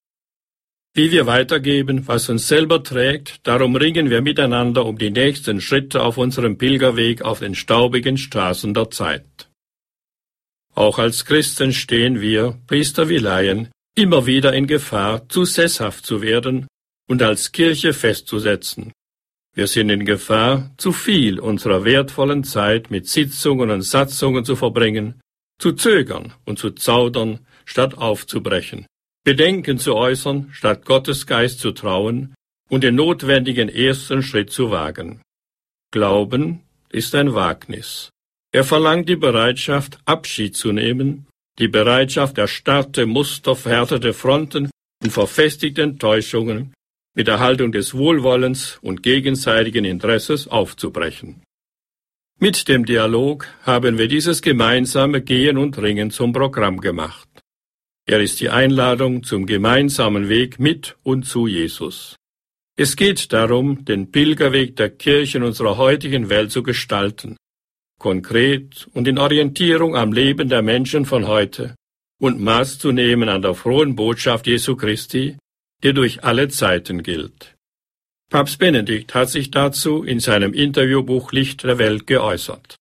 Wie wir weitergeben, was uns selber trägt, darum ringen wir miteinander um die nächsten Schritte auf unserem Pilgerweg auf den staubigen Straßen der Zeit. Auch als Christen stehen wir, Priester wie Laien, immer wieder in Gefahr, zu sesshaft zu werden und als Kirche festzusetzen. Wir sind in Gefahr, zu viel unserer wertvollen Zeit mit Sitzungen und Satzungen zu verbringen, zu zögern und zu zaudern, statt aufzubrechen, Bedenken zu äußern, statt Gottes Geist zu trauen und den notwendigen ersten Schritt zu wagen. Glauben ist ein Wagnis. Er verlangt die Bereitschaft, Abschied zu nehmen, die Bereitschaft, erstarrte Muster, verhärtete Fronten und verfestigte Enttäuschungen mit der Haltung des Wohlwollens und gegenseitigen Interesses aufzubrechen. Mit dem Dialog haben wir dieses gemeinsame Gehen und Ringen zum Programm gemacht. Er ist die Einladung zum gemeinsamen Weg mit und zu Jesus. Es geht darum, den Pilgerweg der Kirchen unserer heutigen Welt zu gestalten, konkret und in Orientierung am Leben der Menschen von heute und Maß zu nehmen an der frohen Botschaft Jesu Christi, die durch alle Zeiten gilt. Papst Benedikt hat sich dazu in seinem Interviewbuch Licht der Welt geäußert.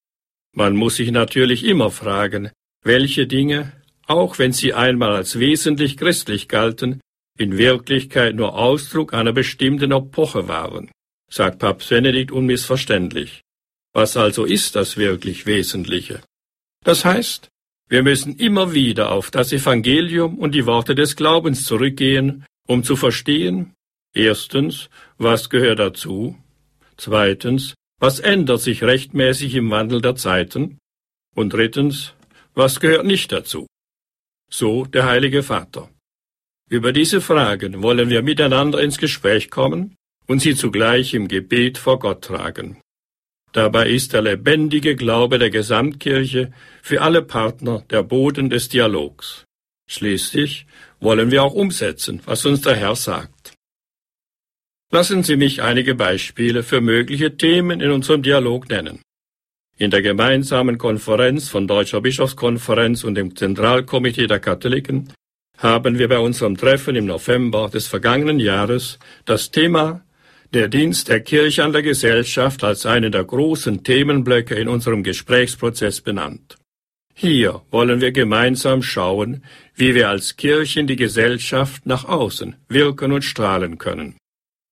Man muss sich natürlich immer fragen, welche Dinge, auch wenn sie einmal als wesentlich christlich galten, in Wirklichkeit nur Ausdruck einer bestimmten Epoche waren, sagt Papst Benedikt unmissverständlich. Was also ist das wirklich Wesentliche? Das heißt, wir müssen immer wieder auf das Evangelium und die Worte des Glaubens zurückgehen, um zu verstehen, Erstens, was gehört dazu? Zweitens, was ändert sich rechtmäßig im Wandel der Zeiten? Und drittens, was gehört nicht dazu? So der Heilige Vater. Über diese Fragen wollen wir miteinander ins Gespräch kommen und sie zugleich im Gebet vor Gott tragen. Dabei ist der lebendige Glaube der Gesamtkirche für alle Partner der Boden des Dialogs. Schließlich wollen wir auch umsetzen, was uns der Herr sagt. Lassen Sie mich einige Beispiele für mögliche Themen in unserem Dialog nennen. In der gemeinsamen Konferenz von Deutscher Bischofskonferenz und dem Zentralkomitee der Katholiken haben wir bei unserem Treffen im November des vergangenen Jahres das Thema der Dienst der Kirche an der Gesellschaft als einen der großen Themenblöcke in unserem Gesprächsprozess benannt. Hier wollen wir gemeinsam schauen, wie wir als Kirche in die Gesellschaft nach außen wirken und strahlen können.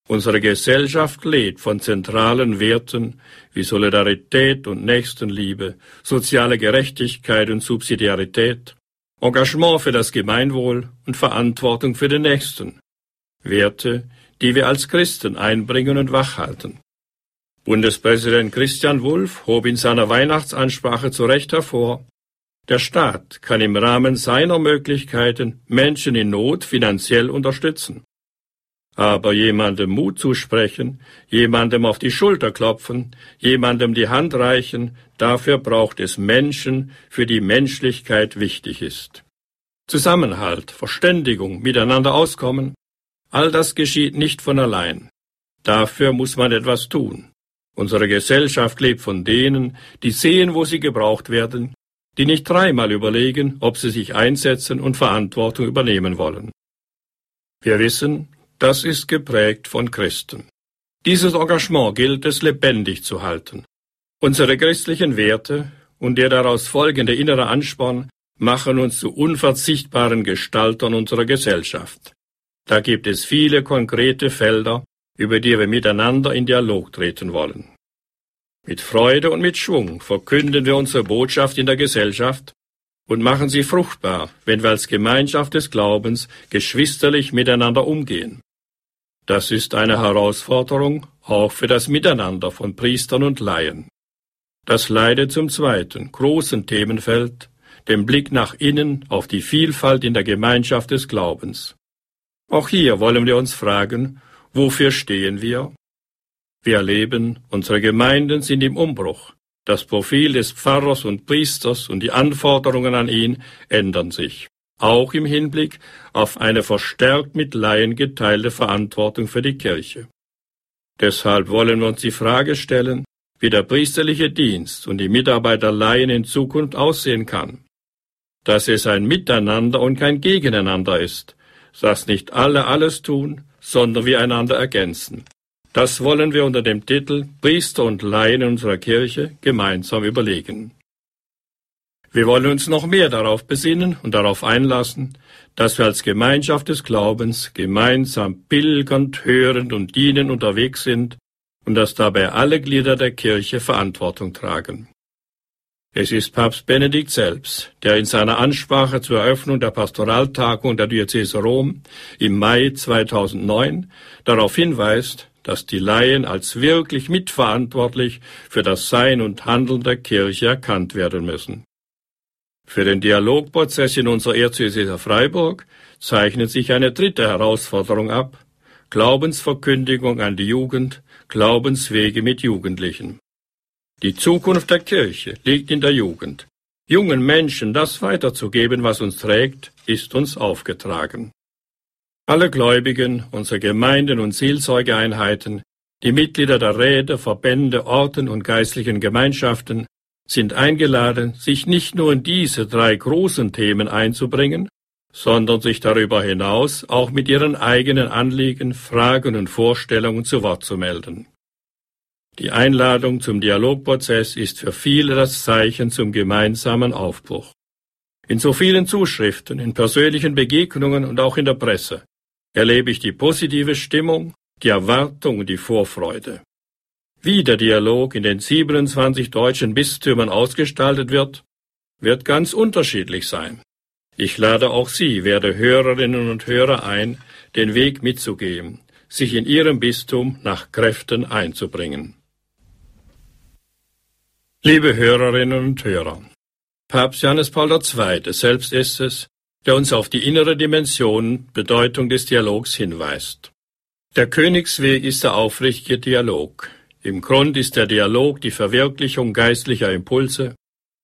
Unsere Gesellschaft lebt von zentralen Werten wie Solidarität und Nächstenliebe, soziale Gerechtigkeit und Subsidiarität, Engagement für das Gemeinwohl und Verantwortung für den Nächsten. Werte, die wir als Christen einbringen und wachhalten. Bundespräsident Christian Wulff hob in seiner Weihnachtsansprache zu Recht hervor, der Staat kann im Rahmen seiner Möglichkeiten Menschen in Not finanziell unterstützen. Aber jemandem Mut zusprechen, jemandem auf die Schulter klopfen, jemandem die Hand reichen, dafür braucht es Menschen, für die Menschlichkeit wichtig ist. Zusammenhalt, Verständigung, miteinander auskommen, all das geschieht nicht von allein. Dafür muss man etwas tun. Unsere Gesellschaft lebt von denen, die sehen, wo sie gebraucht werden, die nicht dreimal überlegen, ob sie sich einsetzen und Verantwortung übernehmen wollen. Wir wissen, das ist geprägt von Christen. Dieses Engagement gilt es lebendig zu halten. Unsere christlichen Werte und der daraus folgende innere Ansporn machen uns zu unverzichtbaren Gestaltern unserer Gesellschaft. Da gibt es viele konkrete Felder, über die wir miteinander in Dialog treten wollen. Mit Freude und mit Schwung verkünden wir unsere Botschaft in der Gesellschaft und machen sie fruchtbar, wenn wir als Gemeinschaft des Glaubens geschwisterlich miteinander umgehen. Das ist eine Herausforderung auch für das Miteinander von Priestern und Laien. Das leidet zum zweiten großen Themenfeld, dem Blick nach innen auf die Vielfalt in der Gemeinschaft des Glaubens. Auch hier wollen wir uns fragen, wofür stehen wir? Wir erleben, unsere Gemeinden sind im Umbruch. Das Profil des Pfarrers und Priesters und die Anforderungen an ihn ändern sich, auch im Hinblick auf eine verstärkt mit Laien geteilte Verantwortung für die Kirche. Deshalb wollen wir uns die Frage stellen, wie der priesterliche Dienst und die Mitarbeiterleihen in Zukunft aussehen kann. Dass es ein Miteinander und kein Gegeneinander ist, dass nicht alle alles tun, sondern wir einander ergänzen. Das wollen wir unter dem Titel Priester und Laien unserer Kirche gemeinsam überlegen. Wir wollen uns noch mehr darauf besinnen und darauf einlassen, dass wir als Gemeinschaft des Glaubens gemeinsam pilgernd, hörend und dienend unterwegs sind und dass dabei alle Glieder der Kirche Verantwortung tragen. Es ist Papst Benedikt selbst, der in seiner Ansprache zur Eröffnung der Pastoraltagung der Diözese Rom im Mai 2009 darauf hinweist, dass die Laien als wirklich mitverantwortlich für das Sein und Handeln der Kirche erkannt werden müssen. Für den Dialogprozess in unserer Erzdiözese Freiburg zeichnet sich eine dritte Herausforderung ab, Glaubensverkündigung an die Jugend, Glaubenswege mit Jugendlichen. Die Zukunft der Kirche liegt in der Jugend. Jungen Menschen das weiterzugeben, was uns trägt, ist uns aufgetragen. Alle Gläubigen, unsere Gemeinden und Seelsorgeeinheiten, die Mitglieder der Räte, Verbände, Orten und geistlichen Gemeinschaften sind eingeladen, sich nicht nur in diese drei großen Themen einzubringen, sondern sich darüber hinaus auch mit ihren eigenen Anliegen, Fragen und Vorstellungen zu Wort zu melden. Die Einladung zum Dialogprozess ist für viele das Zeichen zum gemeinsamen Aufbruch. In so vielen Zuschriften, in persönlichen Begegnungen und auch in der Presse erlebe ich die positive Stimmung, die Erwartung und die Vorfreude. Wie der Dialog in den 27 deutschen Bistümern ausgestaltet wird, wird ganz unterschiedlich sein. Ich lade auch Sie, werde Hörerinnen und Hörer ein, den Weg mitzugehen, sich in Ihrem Bistum nach Kräften einzubringen. Liebe Hörerinnen und Hörer, Papst Johannes Paul II. selbst ist es, der uns auf die innere Dimension, Bedeutung des Dialogs hinweist. Der Königsweg ist der aufrichtige Dialog. Im Grund ist der Dialog die Verwirklichung geistlicher Impulse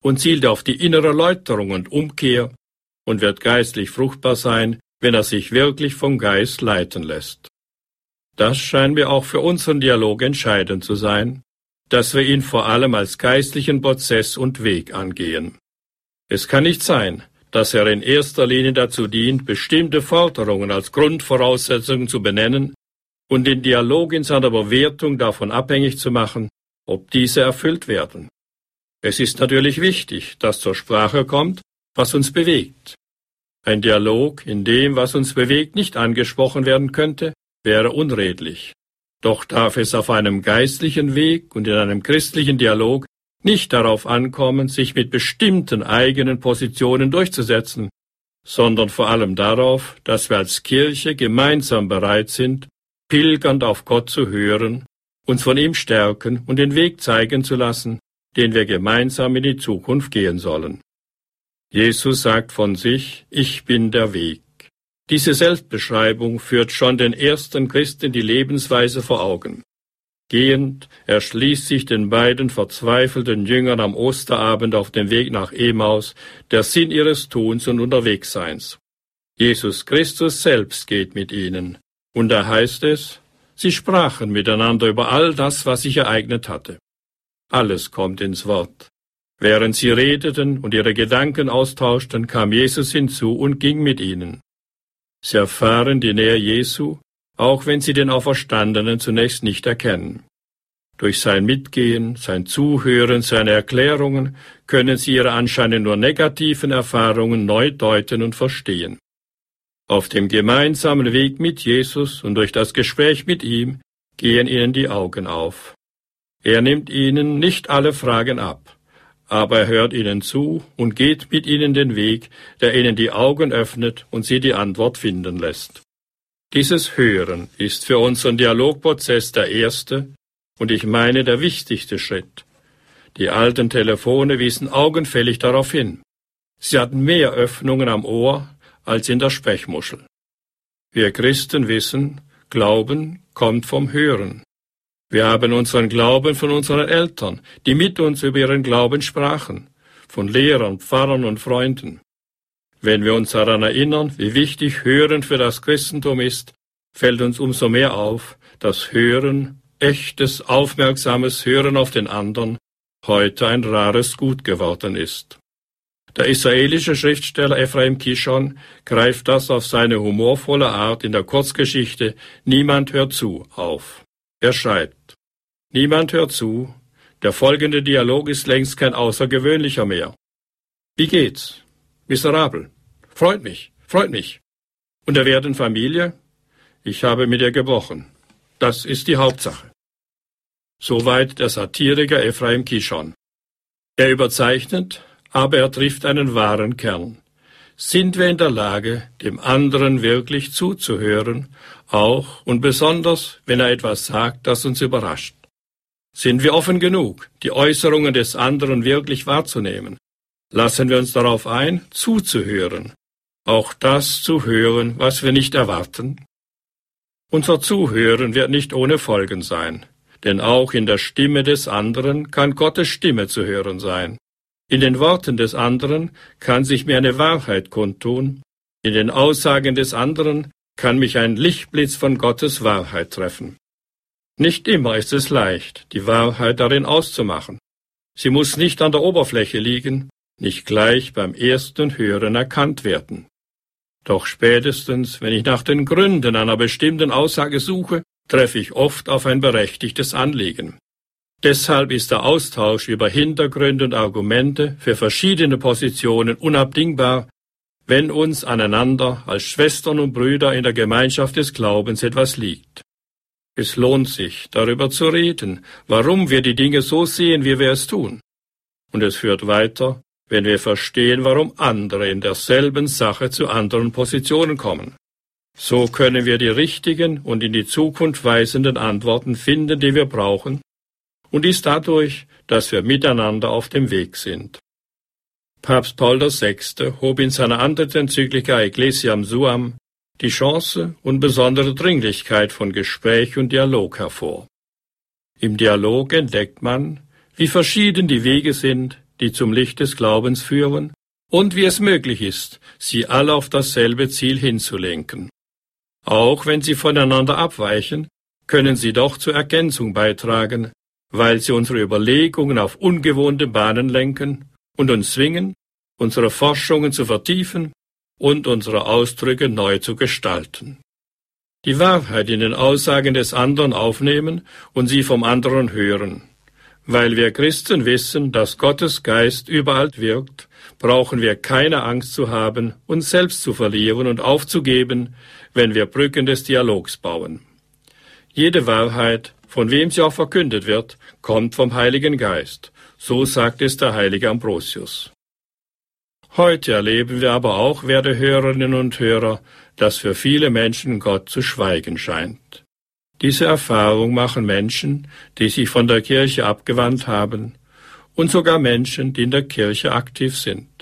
und zielt auf die innere Läuterung und Umkehr und wird geistlich fruchtbar sein, wenn er sich wirklich vom Geist leiten lässt. Das scheint mir auch für unseren Dialog entscheidend zu sein, dass wir ihn vor allem als geistlichen Prozess und Weg angehen. Es kann nicht sein, dass er in erster Linie dazu dient, bestimmte Forderungen als Grundvoraussetzungen zu benennen und den Dialog in seiner Bewertung davon abhängig zu machen, ob diese erfüllt werden. Es ist natürlich wichtig, dass zur Sprache kommt, was uns bewegt. Ein Dialog, in dem, was uns bewegt, nicht angesprochen werden könnte, wäre unredlich. Doch darf es auf einem geistlichen Weg und in einem christlichen Dialog nicht darauf ankommen, sich mit bestimmten eigenen Positionen durchzusetzen, sondern vor allem darauf, dass wir als Kirche gemeinsam bereit sind, pilgernd auf Gott zu hören, uns von ihm stärken und den Weg zeigen zu lassen, den wir gemeinsam in die Zukunft gehen sollen. Jesus sagt von sich, ich bin der Weg. Diese Selbstbeschreibung führt schon den ersten Christen die Lebensweise vor Augen. Gehend erschließt sich den beiden verzweifelten Jüngern am Osterabend auf dem Weg nach Emaus der Sinn ihres Tuns und Unterwegsseins. Jesus Christus selbst geht mit ihnen. Und da heißt es, sie sprachen miteinander über all das, was sich ereignet hatte. Alles kommt ins Wort. Während sie redeten und ihre Gedanken austauschten, kam Jesus hinzu und ging mit ihnen. Sie erfahren die Nähe Jesu auch wenn sie den Auferstandenen zunächst nicht erkennen. Durch sein Mitgehen, sein Zuhören, seine Erklärungen können sie ihre anscheinend nur negativen Erfahrungen neu deuten und verstehen. Auf dem gemeinsamen Weg mit Jesus und durch das Gespräch mit ihm gehen ihnen die Augen auf. Er nimmt ihnen nicht alle Fragen ab, aber er hört ihnen zu und geht mit ihnen den Weg, der ihnen die Augen öffnet und sie die Antwort finden lässt. Dieses Hören ist für unseren Dialogprozess der erste und ich meine der wichtigste Schritt. Die alten Telefone wiesen augenfällig darauf hin. Sie hatten mehr Öffnungen am Ohr als in der Sprechmuschel. Wir Christen wissen, Glauben kommt vom Hören. Wir haben unseren Glauben von unseren Eltern, die mit uns über ihren Glauben sprachen, von Lehrern, Pfarrern und Freunden. Wenn wir uns daran erinnern, wie wichtig Hören für das Christentum ist, fällt uns umso mehr auf, dass Hören, echtes, aufmerksames Hören auf den anderen, heute ein rares Gut geworden ist. Der israelische Schriftsteller Ephraim Kishon greift das auf seine humorvolle Art in der Kurzgeschichte Niemand hört zu auf. Er schreibt, Niemand hört zu, der folgende Dialog ist längst kein außergewöhnlicher mehr. Wie geht's? Miserabel. Freut mich, freut mich. Und der werden Familie? Ich habe mit ihr gebrochen. Das ist die Hauptsache. Soweit der Satiriker Ephraim Kishon. Er überzeichnet, aber er trifft einen wahren Kern. Sind wir in der Lage, dem anderen wirklich zuzuhören, auch und besonders, wenn er etwas sagt, das uns überrascht? Sind wir offen genug, die Äußerungen des anderen wirklich wahrzunehmen? Lassen wir uns darauf ein, zuzuhören, auch das zu hören, was wir nicht erwarten? Unser Zuhören wird nicht ohne Folgen sein, denn auch in der Stimme des anderen kann Gottes Stimme zu hören sein. In den Worten des anderen kann sich mir eine Wahrheit kundtun, in den Aussagen des anderen kann mich ein Lichtblitz von Gottes Wahrheit treffen. Nicht immer ist es leicht, die Wahrheit darin auszumachen. Sie muss nicht an der Oberfläche liegen, nicht gleich beim ersten Hören erkannt werden. Doch spätestens, wenn ich nach den Gründen einer bestimmten Aussage suche, treffe ich oft auf ein berechtigtes Anliegen. Deshalb ist der Austausch über Hintergründe und Argumente für verschiedene Positionen unabdingbar, wenn uns aneinander als Schwestern und Brüder in der Gemeinschaft des Glaubens etwas liegt. Es lohnt sich, darüber zu reden, warum wir die Dinge so sehen, wie wir es tun. Und es führt weiter, wenn wir verstehen, warum andere in derselben Sache zu anderen Positionen kommen. So können wir die richtigen und in die Zukunft weisenden Antworten finden, die wir brauchen, und dies dadurch, dass wir miteinander auf dem Weg sind. Papst Paul VI. hob in seiner anderen Enzyklika Ecclesiam Suam die Chance und besondere Dringlichkeit von Gespräch und Dialog hervor. Im Dialog entdeckt man, wie verschieden die Wege sind, die zum Licht des Glaubens führen, und wie es möglich ist, sie alle auf dasselbe Ziel hinzulenken. Auch wenn sie voneinander abweichen, können sie doch zur Ergänzung beitragen, weil sie unsere Überlegungen auf ungewohnte Bahnen lenken und uns zwingen, unsere Forschungen zu vertiefen und unsere Ausdrücke neu zu gestalten. Die Wahrheit in den Aussagen des anderen aufnehmen und sie vom anderen hören. Weil wir Christen wissen, dass Gottes Geist überall wirkt, brauchen wir keine Angst zu haben, uns selbst zu verlieren und aufzugeben, wenn wir Brücken des Dialogs bauen. Jede Wahrheit von wem sie auch verkündet wird, kommt vom Heiligen Geist. So sagt es der heilige Ambrosius. Heute erleben wir aber auch, werte Hörerinnen und Hörer, dass für viele Menschen Gott zu schweigen scheint. Diese Erfahrung machen Menschen, die sich von der Kirche abgewandt haben, und sogar Menschen, die in der Kirche aktiv sind.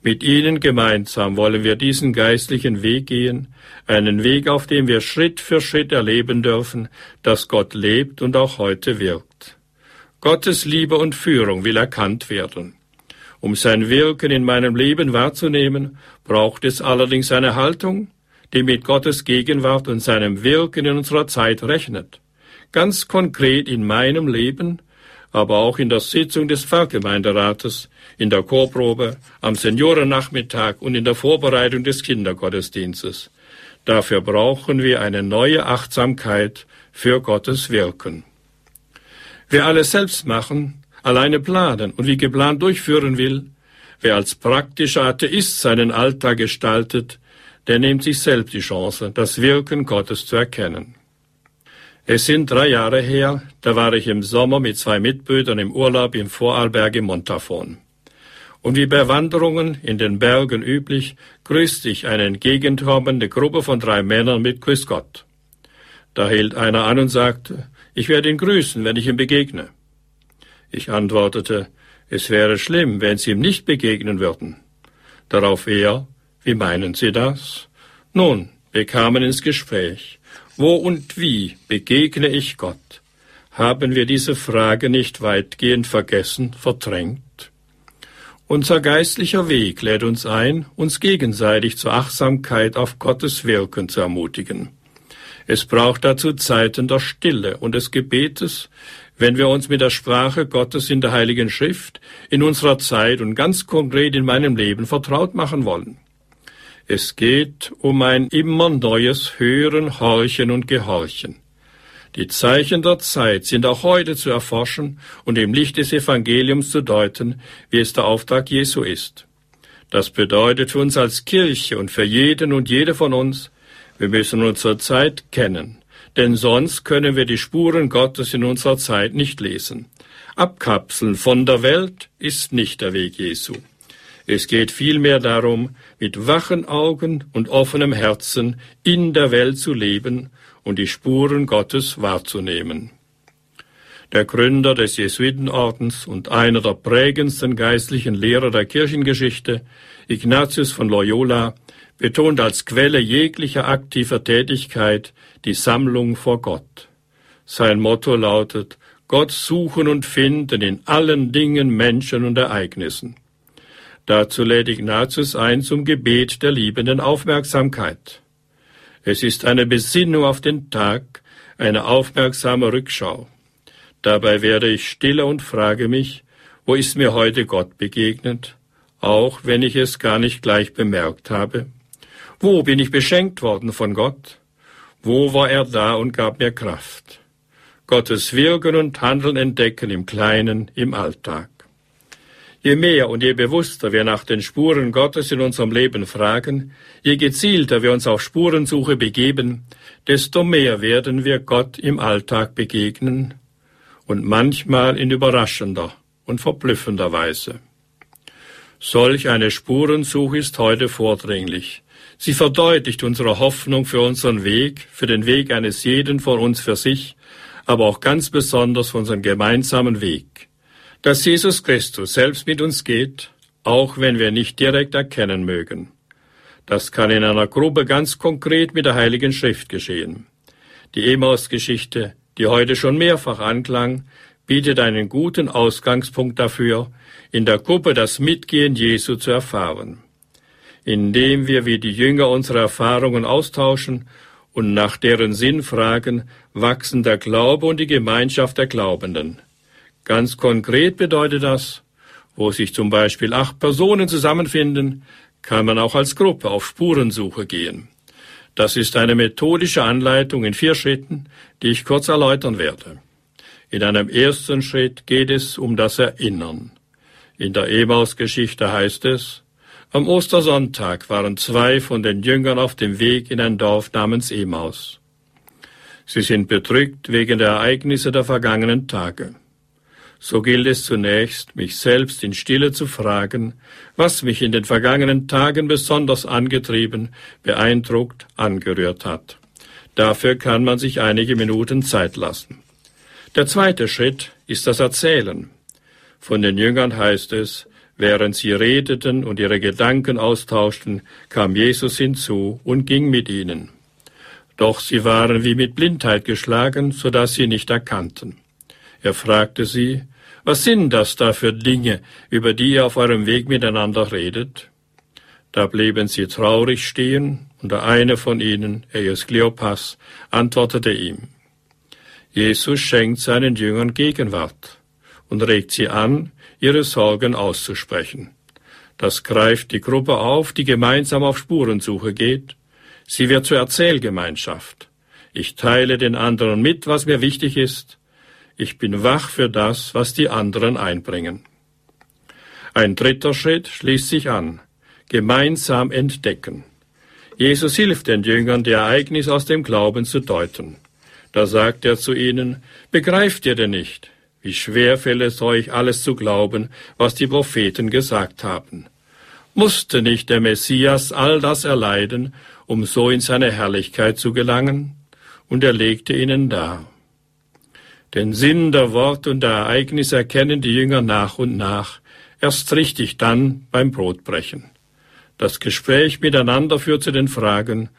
Mit ihnen gemeinsam wollen wir diesen geistlichen Weg gehen, einen Weg, auf dem wir Schritt für Schritt erleben dürfen, dass Gott lebt und auch heute wirkt. Gottes Liebe und Führung will erkannt werden. Um sein Wirken in meinem Leben wahrzunehmen, braucht es allerdings eine Haltung, die mit Gottes Gegenwart und seinem Wirken in unserer Zeit rechnet. Ganz konkret in meinem Leben, aber auch in der Sitzung des Pfarrgemeinderates, in der Chorprobe, am Seniorennachmittag und in der Vorbereitung des Kindergottesdienstes. Dafür brauchen wir eine neue Achtsamkeit für Gottes Wirken. Wer alles selbst machen, alleine planen und wie geplant durchführen will, wer als praktischer Atheist seinen Alltag gestaltet, der nimmt sich selbst die Chance, das Wirken Gottes zu erkennen. Es sind drei Jahre her, da war ich im Sommer mit zwei Mitbrüdern im Urlaub im Vorarlberg im Montafon. Und wie bei Wanderungen in den Bergen üblich, grüßte ich eine entgegenkommende Gruppe von drei Männern mit Grüß Gott. Da hielt einer an und sagte, ich werde ihn grüßen, wenn ich ihm begegne. Ich antwortete, es wäre schlimm, wenn Sie ihm nicht begegnen würden. Darauf er, wie meinen Sie das? Nun, wir kamen ins Gespräch. Wo und wie begegne ich Gott? Haben wir diese Frage nicht weitgehend vergessen, verdrängt? Unser geistlicher Weg lädt uns ein, uns gegenseitig zur Achtsamkeit auf Gottes Wirken zu ermutigen. Es braucht dazu Zeiten der Stille und des Gebetes, wenn wir uns mit der Sprache Gottes in der Heiligen Schrift in unserer Zeit und ganz konkret in meinem Leben vertraut machen wollen. Es geht um ein immer neues Hören, Horchen und Gehorchen. Die Zeichen der Zeit sind auch heute zu erforschen und im Licht des Evangeliums zu deuten, wie es der Auftrag Jesu ist. Das bedeutet für uns als Kirche und für jeden und jede von uns, wir müssen unsere Zeit kennen, denn sonst können wir die Spuren Gottes in unserer Zeit nicht lesen. Abkapseln von der Welt ist nicht der Weg Jesu. Es geht vielmehr darum, mit wachen Augen und offenem Herzen in der Welt zu leben und die Spuren Gottes wahrzunehmen. Der Gründer des Jesuitenordens und einer der prägendsten geistlichen Lehrer der Kirchengeschichte, Ignatius von Loyola, betont als Quelle jeglicher aktiver Tätigkeit die Sammlung vor Gott. Sein Motto lautet Gott suchen und finden in allen Dingen, Menschen und Ereignissen. Dazu lädt Ignatius ein zum Gebet der liebenden Aufmerksamkeit. Es ist eine Besinnung auf den Tag, eine aufmerksame Rückschau. Dabei werde ich stiller und frage mich, wo ist mir heute Gott begegnet, auch wenn ich es gar nicht gleich bemerkt habe? Wo bin ich beschenkt worden von Gott? Wo war er da und gab mir Kraft? Gottes Wirken und Handeln entdecken im Kleinen, im Alltag. Je mehr und je bewusster wir nach den Spuren Gottes in unserem Leben fragen, je gezielter wir uns auf Spurensuche begeben, desto mehr werden wir Gott im Alltag begegnen und manchmal in überraschender und verblüffender Weise. Solch eine Spurensuche ist heute vordringlich. Sie verdeutlicht unsere Hoffnung für unseren Weg, für den Weg eines jeden von uns für sich, aber auch ganz besonders für unseren gemeinsamen Weg dass Jesus Christus selbst mit uns geht, auch wenn wir nicht direkt erkennen mögen. Das kann in einer Gruppe ganz konkret mit der Heiligen Schrift geschehen. Die Emaus-Geschichte, die heute schon mehrfach anklang, bietet einen guten Ausgangspunkt dafür, in der Gruppe das Mitgehen Jesu zu erfahren. Indem wir wie die Jünger unsere Erfahrungen austauschen und nach deren Sinn fragen, wachsen der Glaube und die Gemeinschaft der Glaubenden. Ganz konkret bedeutet das, wo sich zum Beispiel acht Personen zusammenfinden, kann man auch als Gruppe auf Spurensuche gehen. Das ist eine methodische Anleitung in vier Schritten, die ich kurz erläutern werde. In einem ersten Schritt geht es um das Erinnern. In der Emaus-Geschichte heißt es, am Ostersonntag waren zwei von den Jüngern auf dem Weg in ein Dorf namens Emaus. Sie sind bedrückt wegen der Ereignisse der vergangenen Tage so gilt es zunächst, mich selbst in Stille zu fragen, was mich in den vergangenen Tagen besonders angetrieben, beeindruckt, angerührt hat. Dafür kann man sich einige Minuten Zeit lassen. Der zweite Schritt ist das Erzählen. Von den Jüngern heißt es, während sie redeten und ihre Gedanken austauschten, kam Jesus hinzu und ging mit ihnen. Doch sie waren wie mit Blindheit geschlagen, so dass sie nicht erkannten. Er fragte sie, was sind das da für Dinge, über die ihr auf eurem Weg miteinander redet? Da blieben sie traurig stehen, und der eine von ihnen, Eius Kleopas, antwortete ihm. Jesus schenkt seinen Jüngern Gegenwart und regt sie an, ihre Sorgen auszusprechen. Das greift die Gruppe auf, die gemeinsam auf Spurensuche geht. Sie wird zur Erzählgemeinschaft. Ich teile den anderen mit, was mir wichtig ist, ich bin wach für das, was die anderen einbringen. Ein dritter Schritt schließt sich an. Gemeinsam entdecken. Jesus hilft den Jüngern, die Ereignisse aus dem Glauben zu deuten. Da sagt er zu ihnen, begreift ihr denn nicht, wie schwer fällt es euch, alles zu glauben, was die Propheten gesagt haben? Musste nicht der Messias all das erleiden, um so in seine Herrlichkeit zu gelangen? Und er legte ihnen dar. Den Sinn der Worte und der Ereignisse erkennen die Jünger nach und nach, erst richtig dann beim Brotbrechen. Das Gespräch miteinander führt zu den Fragen,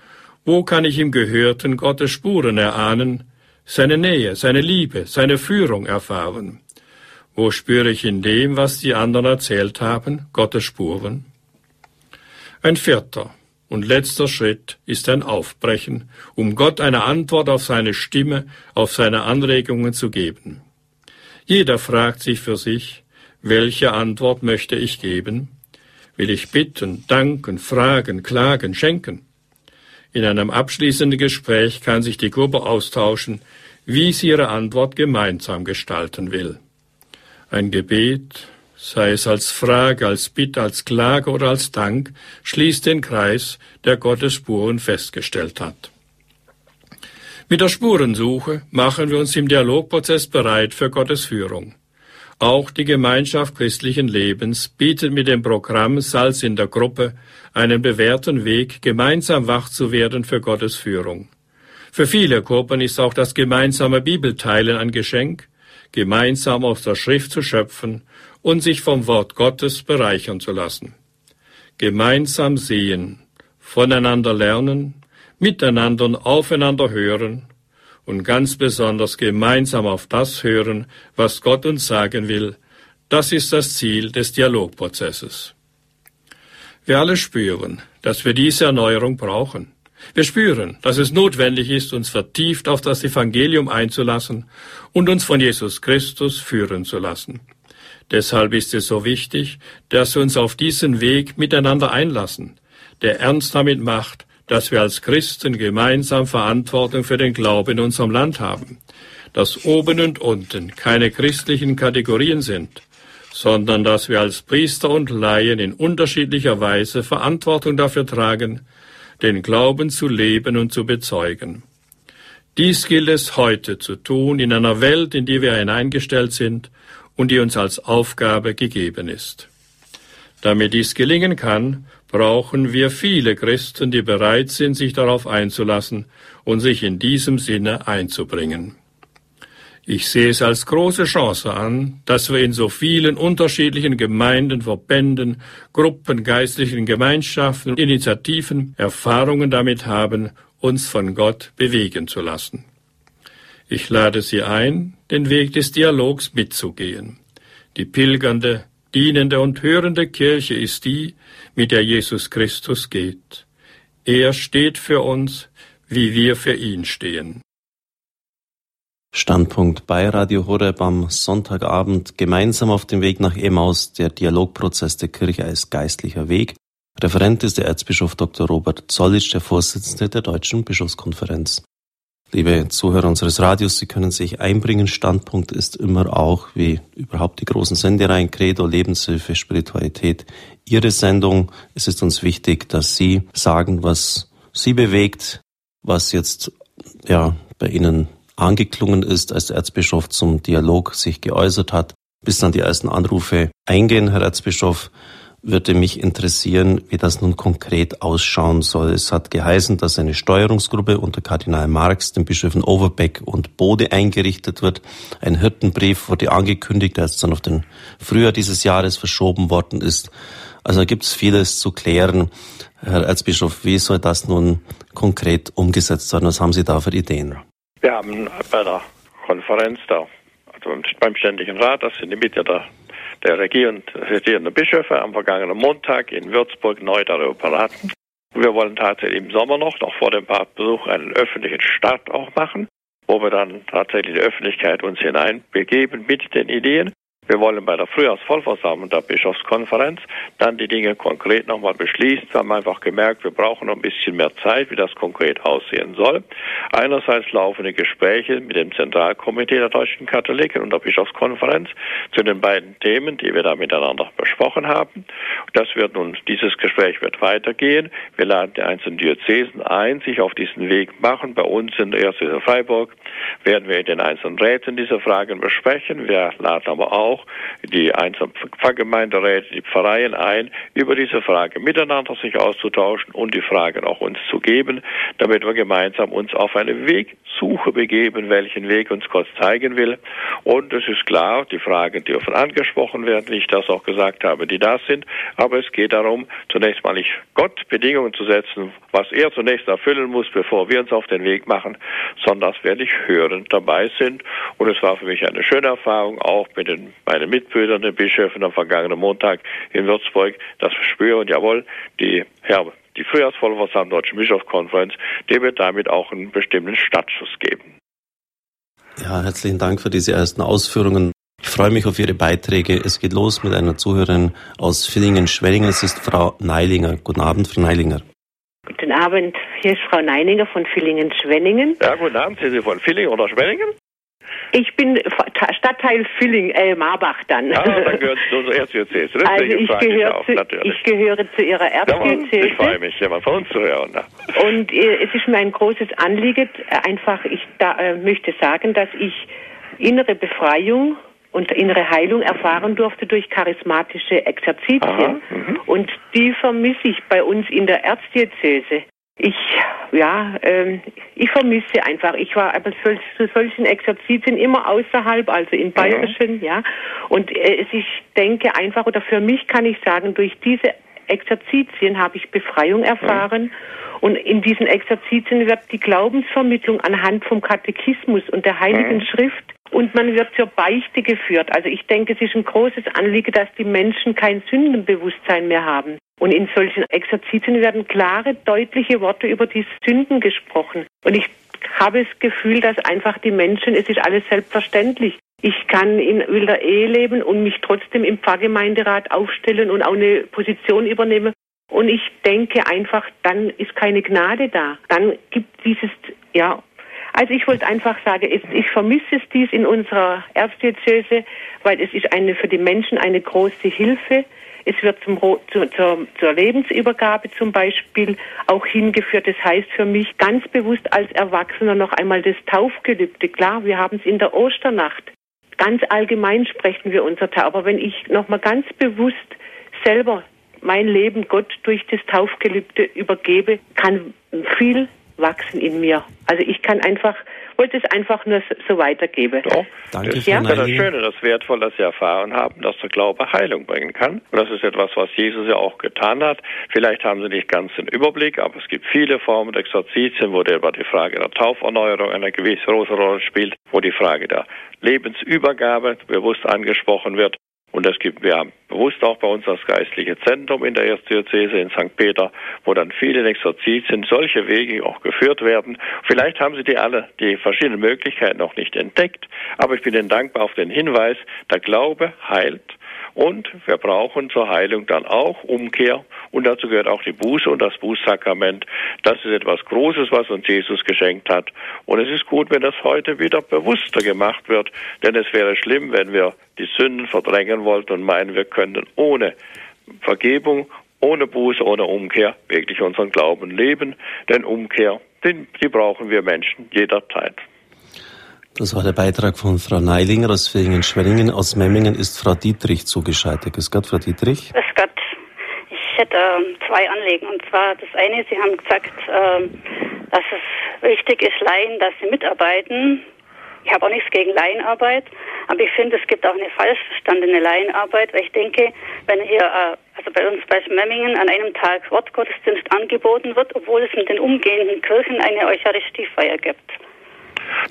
wo kann ich im Gehörten Gottes Spuren erahnen, seine Nähe, seine Liebe, seine Führung erfahren? Wo spüre ich in dem, was die anderen erzählt haben, Gottes Spuren? Ein vierter und letzter Schritt ist ein Aufbrechen, um Gott eine Antwort auf seine Stimme, auf seine Anregungen zu geben. Jeder fragt sich für sich, welche Antwort möchte ich geben? will ich bitten, danken, fragen, klagen, schenken. In einem abschließenden Gespräch kann sich die Gruppe austauschen, wie sie ihre Antwort gemeinsam gestalten will. Ein Gebet, sei es als Frage, als Bitte, als Klage oder als Dank, schließt den Kreis, der Gottes Spuren festgestellt hat. Mit der Spurensuche machen wir uns im Dialogprozess bereit für Gottes Führung. Auch die Gemeinschaft christlichen Lebens bietet mit dem Programm Salz in der Gruppe einen bewährten Weg, gemeinsam wach zu werden für Gottes Führung. Für viele Gruppen ist auch das gemeinsame Bibelteilen ein Geschenk, gemeinsam aus der Schrift zu schöpfen und sich vom Wort Gottes bereichern zu lassen. Gemeinsam sehen, voneinander lernen, miteinander und aufeinander hören und ganz besonders gemeinsam auf das hören, was Gott uns sagen will, das ist das Ziel des Dialogprozesses. Wir alle spüren, dass wir diese Erneuerung brauchen. Wir spüren, dass es notwendig ist, uns vertieft auf das Evangelium einzulassen und uns von Jesus Christus führen zu lassen. Deshalb ist es so wichtig, dass wir uns auf diesen Weg miteinander einlassen, der ernst damit macht, dass wir als Christen gemeinsam Verantwortung für den Glauben in unserem Land haben, dass oben und unten keine christlichen Kategorien sind, sondern dass wir als Priester und Laien in unterschiedlicher Weise Verantwortung dafür tragen, den Glauben zu leben und zu bezeugen. Dies gilt es heute zu tun in einer Welt, in die wir hineingestellt sind und die uns als Aufgabe gegeben ist. Damit dies gelingen kann, brauchen wir viele Christen, die bereit sind, sich darauf einzulassen und sich in diesem Sinne einzubringen. Ich sehe es als große Chance an, dass wir in so vielen unterschiedlichen Gemeinden, Verbänden, Gruppen, geistlichen Gemeinschaften Initiativen Erfahrungen damit haben, uns von Gott bewegen zu lassen. Ich lade Sie ein, den Weg des Dialogs mitzugehen. Die pilgernde, dienende und hörende Kirche ist die, mit der Jesus Christus geht. Er steht für uns, wie wir für ihn stehen. Standpunkt bei Radio Horeb am Sonntagabend gemeinsam auf dem Weg nach Emmaus, der Dialogprozess der Kirche als geistlicher Weg. Referent ist der Erzbischof Dr. Robert Zollitsch, der Vorsitzende der Deutschen Bischofskonferenz. Liebe Zuhörer unseres Radios, Sie können sich einbringen. Standpunkt ist immer auch, wie überhaupt die großen Sendereien Credo, Lebenshilfe, Spiritualität, Ihre Sendung. Es ist uns wichtig, dass Sie sagen, was Sie bewegt, was jetzt ja bei Ihnen angeklungen ist, als der Erzbischof zum Dialog sich geäußert hat, bis dann die ersten Anrufe eingehen, Herr Erzbischof würde mich interessieren, wie das nun konkret ausschauen soll. Es hat geheißen, dass eine Steuerungsgruppe unter Kardinal Marx, den Bischöfen Overbeck und Bode eingerichtet wird. Ein Hirtenbrief wurde angekündigt, der jetzt dann auf den Frühjahr dieses Jahres verschoben worden ist. Also da gibt es vieles zu klären. Herr Erzbischof, wie soll das nun konkret umgesetzt werden? Was haben Sie da für Ideen? Wir haben bei der Konferenz da, also beim Ständigen Rat, das sind die Mitglieder der regierenden Bischöfe am vergangenen Montag in Würzburg neu darüber beraten. Wir wollen tatsächlich im Sommer noch, noch vor dem Papstbesuch, einen öffentlichen Start auch machen, wo wir dann tatsächlich die Öffentlichkeit uns hineinbegeben mit den Ideen. Wir wollen bei der Frühjahrsvollversammlung der Bischofskonferenz dann die Dinge konkret nochmal beschließen. Wir haben einfach gemerkt, wir brauchen noch ein bisschen mehr Zeit, wie das konkret aussehen soll. Einerseits laufende Gespräche mit dem Zentralkomitee der deutschen Katholiken und der Bischofskonferenz zu den beiden Themen, die wir da miteinander besprochen haben. Das wird nun, dieses Gespräch wird weitergehen. Wir laden die einzelnen Diözesen ein, sich auf diesen Weg machen. Bei uns in der Erzdiözese Freiburg werden wir in den einzelnen Räten diese Fragen besprechen. Wir laden aber auch auch die einzelnen Pfarrgemeinderäte, die Pfarreien ein, über diese Frage miteinander sich auszutauschen und die Fragen auch uns zu geben, damit wir gemeinsam uns auf eine Wegsuche begeben, welchen Weg uns Gott zeigen will. Und es ist klar, die Fragen dürfen angesprochen werden, wie ich das auch gesagt habe, die da sind. Aber es geht darum, zunächst mal nicht Gott Bedingungen zu setzen, was er zunächst erfüllen muss, bevor wir uns auf den Weg machen, sondern dass wir nicht hörend dabei sind. Und es war für mich eine schöne Erfahrung, auch mit den meine Mitbrüder, den Bischöfen am vergangenen Montag in Würzburg, das spüren, jawohl, die Herr die Frühjahrsvollversammlung der Deutschen Bischofskonferenz, die wird damit auch einen bestimmten Startschuss geben. Ja, herzlichen Dank für diese ersten Ausführungen. Ich freue mich auf Ihre Beiträge. Es geht los mit einer Zuhörerin aus Villingen-Schwenningen. Es ist Frau Neilinger. Guten Abend, Frau Neilinger. Guten Abend, hier ist Frau Neininger von Villingen-Schwenningen. Ja, guten Abend, sind Sie von Villingen oder Schwenningen? Ich bin Stadtteil Filling, äh, Marbach dann. Ah, dann gehört zu unserer Erzdiözese. Also ich gehöre, zu, ich gehöre zu Ihrer Erzdiözese. Ja, ich freue mich, jemand von uns zu hören. Und äh, es ist mir ein großes Anliegen, äh, einfach, ich da, äh, möchte sagen, dass ich innere Befreiung und innere Heilung erfahren durfte durch charismatische Exerzitien. Aha, mhm. und die vermisse ich bei uns in der Erzdiözese ich, ja, ähm, ich vermisse einfach. Ich war aber zu solchen Exerzitien immer außerhalb, also in Bayerischen, mhm. ja. Und äh, ich denke einfach, oder für mich kann ich sagen, durch diese Exerzitien habe ich Befreiung erfahren. Mhm. Und in diesen Exerzitien wird die Glaubensvermittlung anhand vom Katechismus und der Heiligen mhm. Schrift und man wird zur Beichte geführt. Also ich denke, es ist ein großes Anliegen, dass die Menschen kein Sündenbewusstsein mehr haben. Und in solchen Exerzitien werden klare, deutliche Worte über die Sünden gesprochen. Und ich habe das Gefühl, dass einfach die Menschen, es ist alles selbstverständlich. Ich kann in wilder Ehe leben und mich trotzdem im Pfarrgemeinderat aufstellen und auch eine Position übernehmen. Und ich denke einfach, dann ist keine Gnade da. Dann gibt dieses, ja, also ich wollte einfach sagen, ich vermisse es dies in unserer Erzdiözese, weil es ist eine, für die Menschen eine große Hilfe. Es wird zum, zu, zur, zur Lebensübergabe zum Beispiel auch hingeführt. Das heißt für mich ganz bewusst als Erwachsener noch einmal das Taufgelübde. Klar, wir haben es in der Osternacht. Ganz allgemein sprechen wir unser Tauf. Aber wenn ich noch mal ganz bewusst selber mein Leben Gott durch das Taufgelübde übergebe, kann viel wachsen in mir. Also ich kann einfach, wollte es einfach nur so weitergeben. Doch, Danke, das ja? ist das Schöne, das Wertvolle, dass Sie erfahren haben, dass der Glaube Heilung bringen kann. Und das ist etwas, was Jesus ja auch getan hat. Vielleicht haben Sie nicht ganz den Überblick, aber es gibt viele Formen der Exerzitien, wo der, die Frage der Tauferneuerung eine gewisse große Rolle spielt, wo die Frage der Lebensübergabe bewusst angesprochen wird. Und das gibt, wir haben bewusst auch bei uns das geistliche Zentrum in der Erzdiözese in St. Peter, wo dann viele Exerzitien, solche Wege auch geführt werden. Vielleicht haben Sie die alle, die verschiedenen Möglichkeiten noch nicht entdeckt, aber ich bin Ihnen dankbar auf den Hinweis, der Glaube heilt und wir brauchen zur Heilung dann auch Umkehr. Und dazu gehört auch die Buße und das Bußsakrament. Das ist etwas Großes, was uns Jesus geschenkt hat. Und es ist gut, wenn das heute wieder bewusster gemacht wird. Denn es wäre schlimm, wenn wir die Sünden verdrängen wollten und meinen, wir könnten ohne Vergebung, ohne Buße, ohne Umkehr wirklich unseren Glauben leben. Denn Umkehr, die, brauchen wir Menschen jederzeit. Das war der Beitrag von Frau Neilinger aus Villingen-Schwenningen. Aus Memmingen ist Frau Dietrich zugeschaltet. Grüß Gott, Frau Dietrich. Grüß Gott. Ich hätte äh, zwei Anliegen. Und zwar das eine, Sie haben gesagt, äh, dass es wichtig ist, Laien, dass sie mitarbeiten. Ich habe auch nichts gegen Laienarbeit, aber ich finde, es gibt auch eine falsch verstandene Laienarbeit, weil ich denke, wenn hier, äh, also bei uns bei Memmingen an einem Tag Wortgottesdienst angeboten wird, obwohl es in den umgehenden Kirchen eine Eucharistiefeier gibt.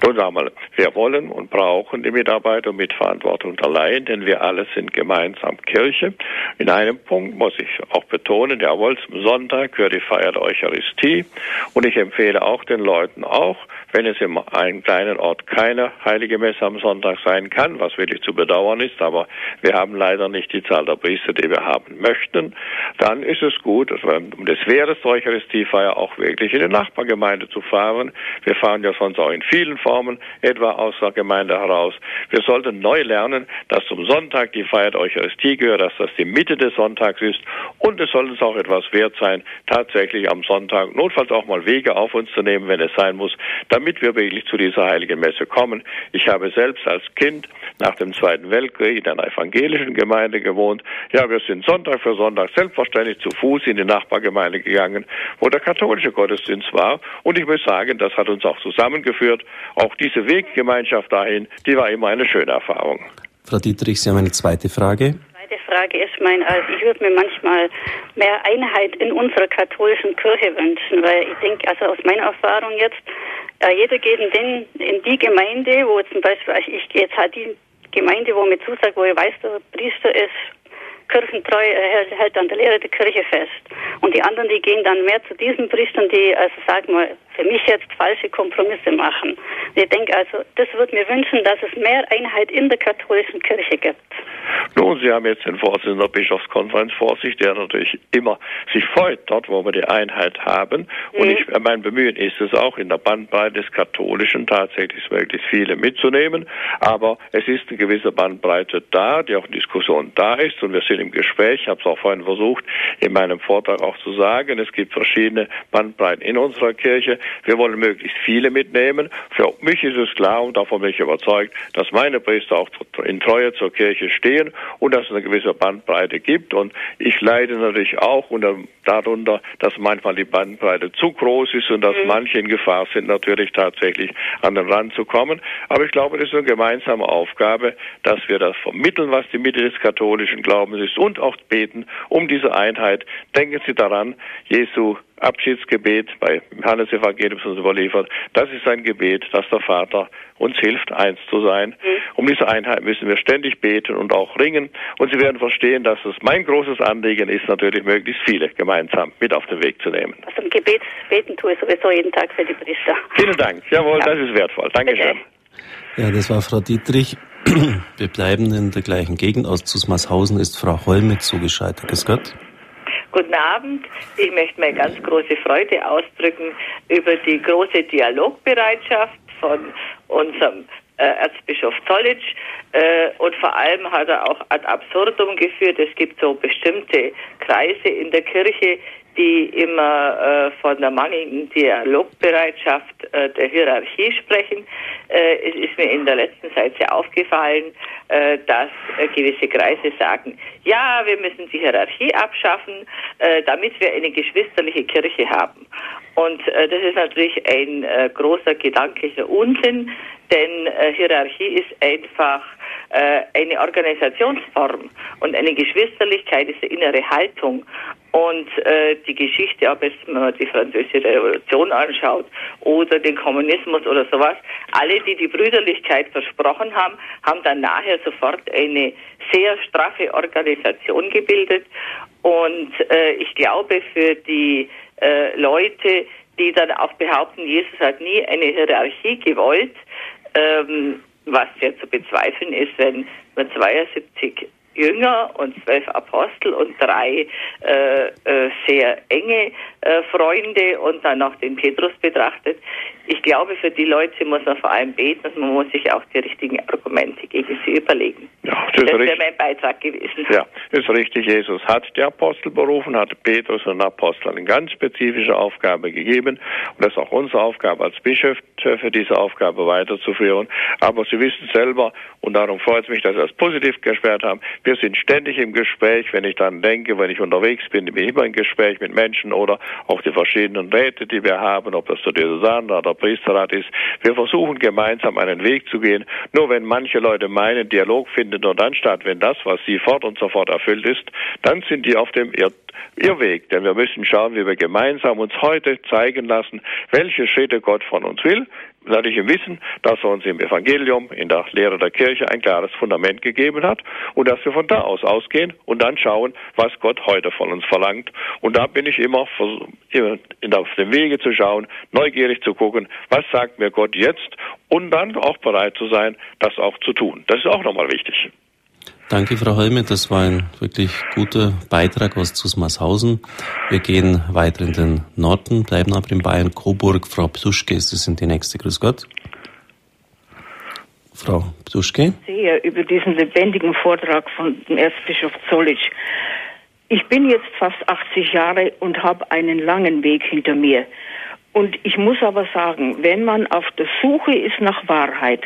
Nun einmal, wir wollen und brauchen die Mitarbeiter mit Verantwortung Laien, denn wir alle sind gemeinsam Kirche. In einem Punkt muss ich auch betonen, jawohl, zum Sonntag gehört die Feier der Eucharistie und ich empfehle auch den Leuten auch, wenn es in einem kleinen Ort keine heilige Messe am Sonntag sein kann, was wirklich zu bedauern ist, aber wir haben leider nicht die Zahl der Priester, die wir haben möchten, dann ist es gut, um des Wehres zur Eucharistiefeier auch wirklich in die Nachbargemeinde zu fahren. Wir fahren ja sonst auch in vielen Formen, etwa aus der Gemeinde heraus. Wir sollten neu lernen, dass zum Sonntag die Feier der Eucharistie gehört, dass das die Mitte des Sonntags ist und es soll uns auch etwas wert sein, tatsächlich am Sonntag notfalls auch mal Wege auf uns zu nehmen, wenn es sein muss, damit wir wirklich zu dieser heiligen Messe kommen. Ich habe selbst als Kind nach dem Zweiten Weltkrieg in einer evangelischen Gemeinde gewohnt. Ja, wir sind Sonntag für Sonntag selbstverständlich zu Fuß in die Nachbargemeinde gegangen, wo der katholische Gottesdienst war. Und ich muss sagen, das hat uns auch zusammengeführt. Auch diese Weggemeinschaft dahin, die war immer eine schöne Erfahrung. Frau Dietrich, Sie haben eine zweite Frage. Zweite Frage ist mein, also ich würde mir manchmal mehr Einheit in unserer katholischen Kirche wünschen, weil ich denke, also aus meiner Erfahrung jetzt, äh, jeder geht in, den, in die Gemeinde, wo zum Beispiel, also ich gehe jetzt halt die Gemeinde, wo mir zusagt, wo ich weiß, der Priester ist kirchentreu, hält, hält an der Lehre der Kirche fest. Und die anderen, die gehen dann mehr zu diesen Priestern, die, also sagen wir, für mich jetzt falsche Kompromisse machen. Ich denke also, das würde mir wünschen, dass es mehr Einheit in der katholischen Kirche gibt. Nun, Sie haben jetzt den Vorsitzenden der Bischofskonferenz vor sich, der natürlich immer sich freut, dort, wo wir die Einheit haben. Mhm. Und ich, mein Bemühen ist es auch, in der Bandbreite des Katholischen tatsächlich möglichst viele mitzunehmen. Aber es ist eine gewisse Bandbreite da, die auch in Diskussion da ist. Und wir sind im Gespräch, ich habe es auch vorhin versucht, in meinem Vortrag auch zu sagen, es gibt verschiedene Bandbreiten in unserer Kirche. Wir wollen möglichst viele mitnehmen. Für mich ist es klar und davon bin ich überzeugt, dass meine Priester auch in Treue zur Kirche stehen und dass es eine gewisse Bandbreite gibt. Und ich leide natürlich auch unter, darunter, dass manchmal die Bandbreite zu groß ist und dass mhm. manche in Gefahr sind, natürlich tatsächlich an den Rand zu kommen. Aber ich glaube, das ist eine gemeinsame Aufgabe, dass wir das vermitteln, was die Mitte des katholischen Glaubens ist und auch beten um diese Einheit. Denken Sie daran, Jesu Abschiedsgebet bei Hannes Evangelium uns überliefert. Das ist ein Gebet, dass der Vater uns hilft, eins zu sein. Mhm. Um diese Einheit müssen wir ständig beten und auch ringen. Und Sie werden verstehen, dass es mein großes Anliegen ist, natürlich möglichst viele gemeinsam mit auf den Weg zu nehmen. Also im Gebet beten tue ich sowieso jeden Tag für die Priester. Vielen Dank. Jawohl, ja. das ist wertvoll. Dankeschön. Ja, das war Frau Dietrich. Wir bleiben in der gleichen Gegend. Aus Zusmarshausen ist Frau Holme zugeschaltet. Grüß Gott. Guten Abend. Ich möchte mir ganz große Freude ausdrücken über die große Dialogbereitschaft von unserem äh, Erzbischof Zollitsch äh, und vor allem hat er auch ad absurdum geführt. Es gibt so bestimmte Kreise in der Kirche, die immer äh, von der mangelnden Dialogbereitschaft äh, der Hierarchie sprechen. Äh, es ist mir in der letzten Zeit sehr aufgefallen, äh, dass äh, gewisse Kreise sagen, ja, wir müssen die Hierarchie abschaffen, äh, damit wir eine geschwisterliche Kirche haben. Und das ist natürlich ein großer gedanklicher Unsinn, denn Hierarchie ist einfach eine Organisationsform und eine Geschwisterlichkeit ist eine innere Haltung. Und äh, die Geschichte, ob es man die französische Revolution anschaut oder den Kommunismus oder sowas, alle, die die Brüderlichkeit versprochen haben, haben dann nachher sofort eine sehr straffe Organisation gebildet. Und äh, ich glaube, für die äh, Leute, die dann auch behaupten, Jesus hat nie eine Hierarchie gewollt, ähm, was ja zu bezweifeln ist, wenn man 72 Jünger und zwölf Apostel und drei äh, äh, sehr enge äh, Freunde und dann noch den Petrus betrachtet. Ich glaube, für die Leute muss man vor allem beten und man muss sich auch die richtigen Argumente gegen sie überlegen. Ja, das, das wäre mein Beitrag gewesen. Ja, das ist richtig. Jesus hat die Apostel berufen, hat Petrus und Apostel eine ganz spezifische Aufgabe gegeben. Und das ist auch unsere Aufgabe als Bischof, für diese Aufgabe weiterzuführen. Aber Sie wissen selber, und darum freut es mich, dass Sie das positiv gesperrt haben, wir sind ständig im Gespräch. Wenn ich dann denke, wenn ich unterwegs bin, bin ich immer im Gespräch mit Menschen oder auch die verschiedenen Räte, die wir haben, ob das der Diözesan oder der Priesterrat ist. Wir versuchen gemeinsam einen Weg zu gehen. Nur wenn manche Leute meinen, Dialog findet nur dann statt, wenn das, was sie fordern, sofort erfüllt ist, dann sind die auf dem Irr Irrweg. Denn wir müssen schauen, wie wir gemeinsam uns heute zeigen lassen, welche Schritte Gott von uns will natürlich im Wissen, dass er uns im Evangelium, in der Lehre der Kirche ein klares Fundament gegeben hat und dass wir von da aus ausgehen und dann schauen, was Gott heute von uns verlangt. Und da bin ich immer auf dem Wege zu schauen, neugierig zu gucken, was sagt mir Gott jetzt und dann auch bereit zu sein, das auch zu tun. Das ist auch nochmal wichtig. Danke, Frau Holme. Das war ein wirklich guter Beitrag aus Zusmarshausen. Wir gehen weiter in den Norden, bleiben aber in Bayern. Coburg, Frau Psuschke, Sie sind die nächste. Grüß Gott. Frau Psuschke. Sehr über diesen lebendigen Vortrag von dem Erzbischof Zollitsch. Ich bin jetzt fast 80 Jahre und habe einen langen Weg hinter mir. Und ich muss aber sagen, wenn man auf der Suche ist nach Wahrheit,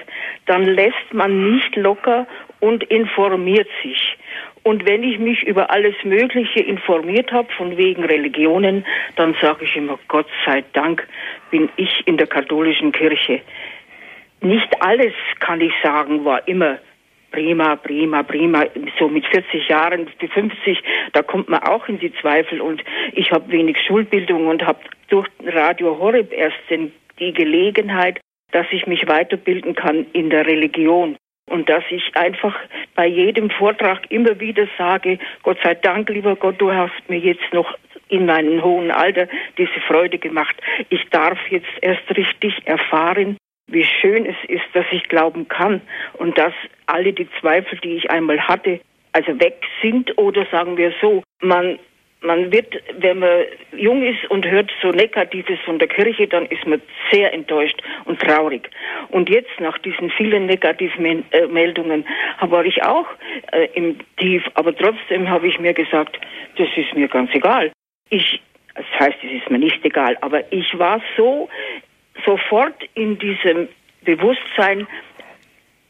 dann lässt man nicht locker und informiert sich. Und wenn ich mich über alles Mögliche informiert habe, von wegen Religionen, dann sage ich immer, Gott sei Dank bin ich in der katholischen Kirche. Nicht alles, kann ich sagen, war immer prima, prima, prima. So mit 40 Jahren, die 50, da kommt man auch in die Zweifel. Und ich habe wenig Schulbildung und habe durch Radio Horeb erst die Gelegenheit, dass ich mich weiterbilden kann in der Religion. Und dass ich einfach bei jedem Vortrag immer wieder sage, Gott sei Dank, lieber Gott, du hast mir jetzt noch in meinem hohen Alter diese Freude gemacht. Ich darf jetzt erst richtig erfahren, wie schön es ist, dass ich glauben kann und dass alle die Zweifel, die ich einmal hatte, also weg sind oder sagen wir so, man man wird, wenn man jung ist und hört so Negatives von der Kirche, dann ist man sehr enttäuscht und traurig. Und jetzt nach diesen vielen negativen äh, Meldungen war ich auch äh, im Tief, aber trotzdem habe ich mir gesagt, das ist mir ganz egal. Ich, das heißt, es ist mir nicht egal, aber ich war so sofort in diesem Bewusstsein,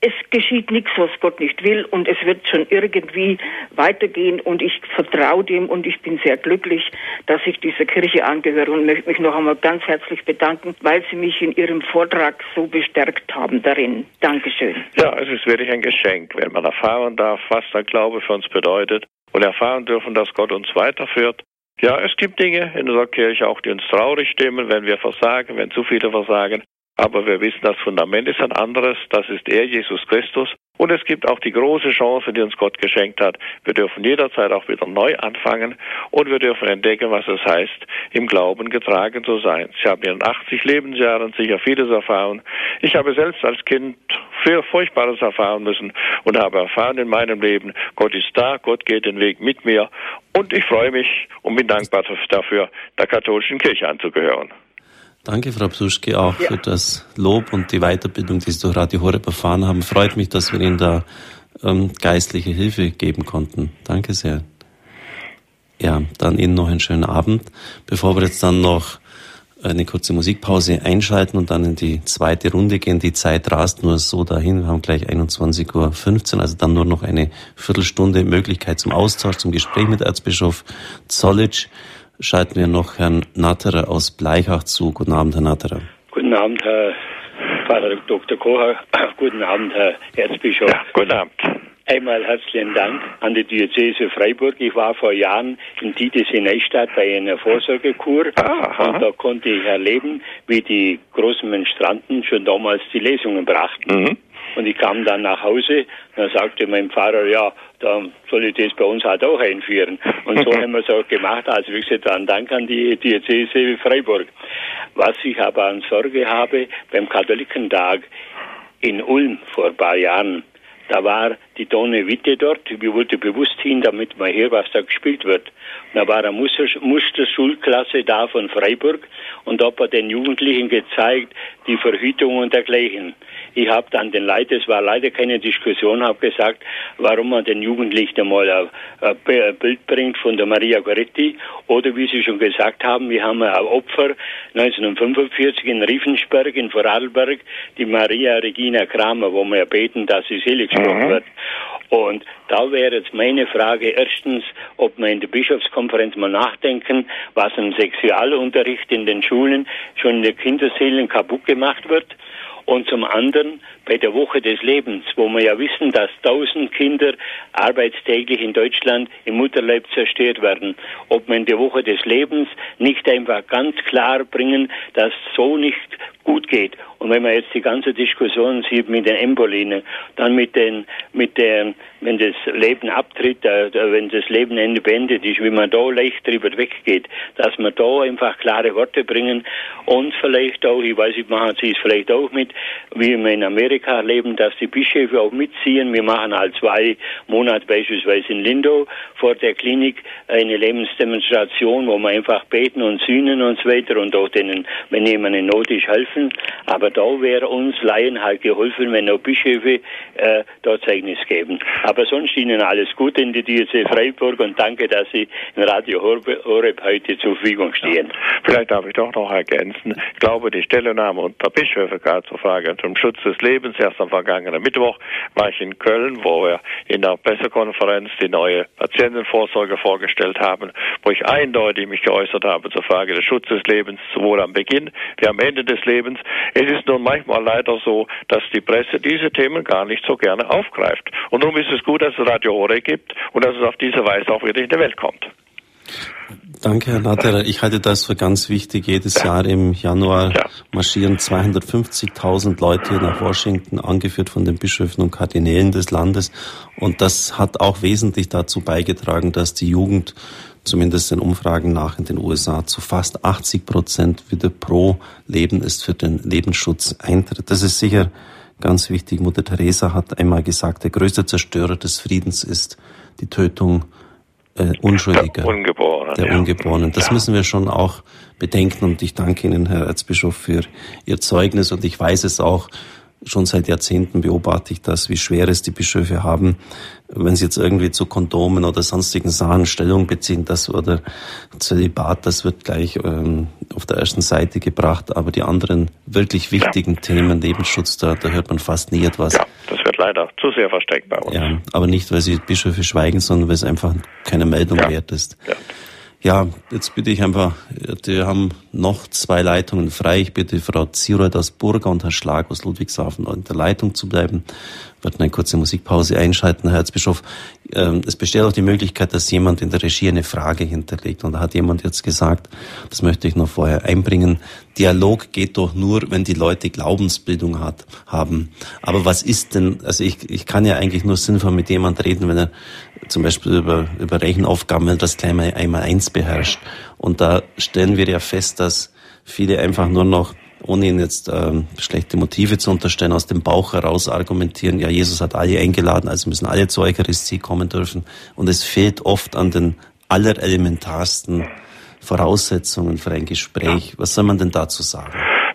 es geschieht nichts, was Gott nicht will und es wird schon irgendwie weitergehen und ich vertraue dem und ich bin sehr glücklich, dass ich dieser Kirche angehöre und möchte mich noch einmal ganz herzlich bedanken, weil Sie mich in Ihrem Vortrag so bestärkt haben darin. Dankeschön. Ja, es ist wirklich ein Geschenk, wenn man erfahren darf, was der Glaube für uns bedeutet und erfahren dürfen, dass Gott uns weiterführt. Ja, es gibt Dinge in unserer Kirche auch, die uns traurig stimmen, wenn wir versagen, wenn zu viele versagen. Aber wir wissen, das Fundament ist ein anderes. Das ist er, Jesus Christus. Und es gibt auch die große Chance, die uns Gott geschenkt hat. Wir dürfen jederzeit auch wieder neu anfangen und wir dürfen entdecken, was es heißt, im Glauben getragen zu sein. Ich habe in 80 Lebensjahren sicher vieles erfahren. Ich habe selbst als Kind viel Furchtbares erfahren müssen und habe erfahren in meinem Leben, Gott ist da, Gott geht den Weg mit mir und ich freue mich und bin dankbar dafür, der katholischen Kirche anzugehören. Danke, Frau Psuschke, auch ja. für das Lob und die Weiterbildung, die Sie durch Radio Horeb erfahren haben. Freut mich, dass wir Ihnen da ähm, geistliche Hilfe geben konnten. Danke sehr. Ja, dann Ihnen noch einen schönen Abend. Bevor wir jetzt dann noch eine kurze Musikpause einschalten und dann in die zweite Runde gehen. Die Zeit rast nur so dahin. Wir haben gleich 21.15 Uhr, also dann nur noch eine Viertelstunde Möglichkeit zum Austausch, zum Gespräch mit Erzbischof Zollitsch schalten wir noch Herrn Natterer aus Bleichach zu. Guten Abend, Herr Natterer. Guten Abend, Herr Pfarrer Dr. Kocher. Guten Abend, Herr Erzbischof. Ja, guten Abend. Einmal herzlichen Dank an die Diözese Freiburg. Ich war vor Jahren in Titisee Neustadt bei einer Vorsorgekur aha. und da konnte ich erleben, wie die großen Menstranten schon damals die Lesungen brachten. Mhm. Und ich kam dann nach Hause, dann sagte mein Pfarrer, ja, da soll ich das bei uns halt auch einführen. Und so haben wir es auch gemacht. Also wie gesagt, dann Dank an die Diözese Freiburg. Was ich aber an Sorge habe, beim Katholikentag in Ulm vor ein paar Jahren, da war die Donne Witte dort. Wir wollten bewusst hin, damit man hier was da gespielt wird. Da war eine Muster, Musterschulklasse da von Freiburg und da hat er den Jugendlichen gezeigt, die Verhütung und dergleichen. Ich habe dann den Leiter, es war leider keine Diskussion, habe gesagt, warum man den Jugendlichen einmal ein, Bild bringt von der Maria Goretti oder wie Sie schon gesagt haben, wir haben ein Opfer 1945 in Riefensberg in Vorarlberg, die Maria Regina Kramer, wo wir beten, dass sie selig gesprochen mhm. wird. Und da wäre jetzt meine Frage erstens, ob wir in der Bischofskonferenz mal nachdenken, was im Sexualunterricht in den Schulen schon in den Kinderseelen kaputt gemacht wird und zum anderen bei der Woche des Lebens, wo wir ja wissen, dass tausend Kinder arbeitstäglich in Deutschland im Mutterleib zerstört werden, ob in der Woche des Lebens nicht einfach ganz klar bringen, dass so nicht gut geht. Und wenn man jetzt die ganze Diskussion sieht mit den Embolinen, dann mit den, mit der, wenn das Leben abtritt, äh, wenn das Leben Ende beendet ist, wie man da leicht drüber weggeht, dass man da einfach klare Worte bringen und vielleicht auch, ich weiß, ich machen Sie es vielleicht auch mit, wie wir in Amerika leben, dass die Bischöfe auch mitziehen. Wir machen halt zwei Monate beispielsweise in Lindau vor der Klinik eine Lebensdemonstration, wo wir einfach beten und sühnen und so weiter und auch denen, wenn jemand in Not ist, helfen. Aber da wäre uns Laien halt geholfen, wenn auch Bischöfe äh, da Zeugnis geben. Aber sonst Ihnen alles Gute in die Diözese Freiburg und danke, dass Sie in Radio Horeb heute zur Verfügung stehen. Vielleicht darf ich doch noch ergänzen. Ich glaube, die Stellungnahme unter Bischöfe gerade zur Frage zum Schutz des Lebens. Erst am vergangenen Mittwoch war ich in Köln, wo wir in der Pressekonferenz die neue Patientenvorsorge vorgestellt haben, wo ich eindeutig mich geäußert habe zur Frage des Schutzes des Lebens, sowohl am Beginn wie am Ende des Lebens. Es ist nun manchmal leider so, dass die Presse diese Themen gar nicht so gerne aufgreift. Und darum ist es gut, dass es Radio Ore gibt und dass es auf diese Weise auch wieder in die Welt kommt. Danke, Herr Natterer. Ich halte das für ganz wichtig. Jedes ja. Jahr im Januar ja. marschieren 250.000 Leute nach Washington, angeführt von den Bischöfen und Kardinälen des Landes. Und das hat auch wesentlich dazu beigetragen, dass die Jugend zumindest den Umfragen nach in den USA zu fast 80 Prozent wieder pro Leben ist für den Lebensschutz eintritt. Das ist sicher ganz wichtig. Mutter Teresa hat einmal gesagt, der größte Zerstörer des Friedens ist die Tötung äh, Unschuldiger. Der Ungeborenen. Der Ungeborenen. Das ja. müssen wir schon auch bedenken und ich danke Ihnen, Herr Erzbischof, für Ihr Zeugnis und ich weiß es auch, schon seit Jahrzehnten beobachte ich das, wie schwer es die Bischöfe haben, wenn sie jetzt irgendwie zu Kondomen oder sonstigen Sachen Stellung beziehen, das oder Zölibat, das wird gleich ähm, auf der ersten Seite gebracht, aber die anderen wirklich wichtigen ja. Themen, Lebensschutz, da, da hört man fast nie etwas. Ja, das wird leider zu sehr versteckt bei uns. Ja, aber nicht, weil sie Bischöfe schweigen, sondern weil es einfach keine Meldung ja. wert ist. Ja. Ja, jetzt bitte ich einfach, wir haben noch zwei Leitungen frei. Ich bitte Frau Zierold aus Burger und Herr Schlag aus Ludwigshafen in der Leitung zu bleiben. Wir werden eine kurze Musikpause einschalten, Herr Erzbischof. Ähm, es besteht auch die Möglichkeit, dass jemand in der Regie eine Frage hinterlegt. Und da hat jemand jetzt gesagt, das möchte ich noch vorher einbringen, Dialog geht doch nur, wenn die Leute Glaubensbildung hat, haben. Aber was ist denn, also ich, ich kann ja eigentlich nur sinnvoll mit jemand reden, wenn er zum Beispiel über, über Rechenaufgaben das gleich mal einmal eins beherrscht. Und da stellen wir ja fest, dass viele einfach nur noch ohne ihnen jetzt ähm, schlechte Motive zu unterstellen, aus dem Bauch heraus argumentieren, ja, Jesus hat alle eingeladen, also müssen alle zur Eucharistie kommen dürfen. Und es fehlt oft an den allerelementarsten Voraussetzungen für ein Gespräch. Was soll man denn dazu sagen?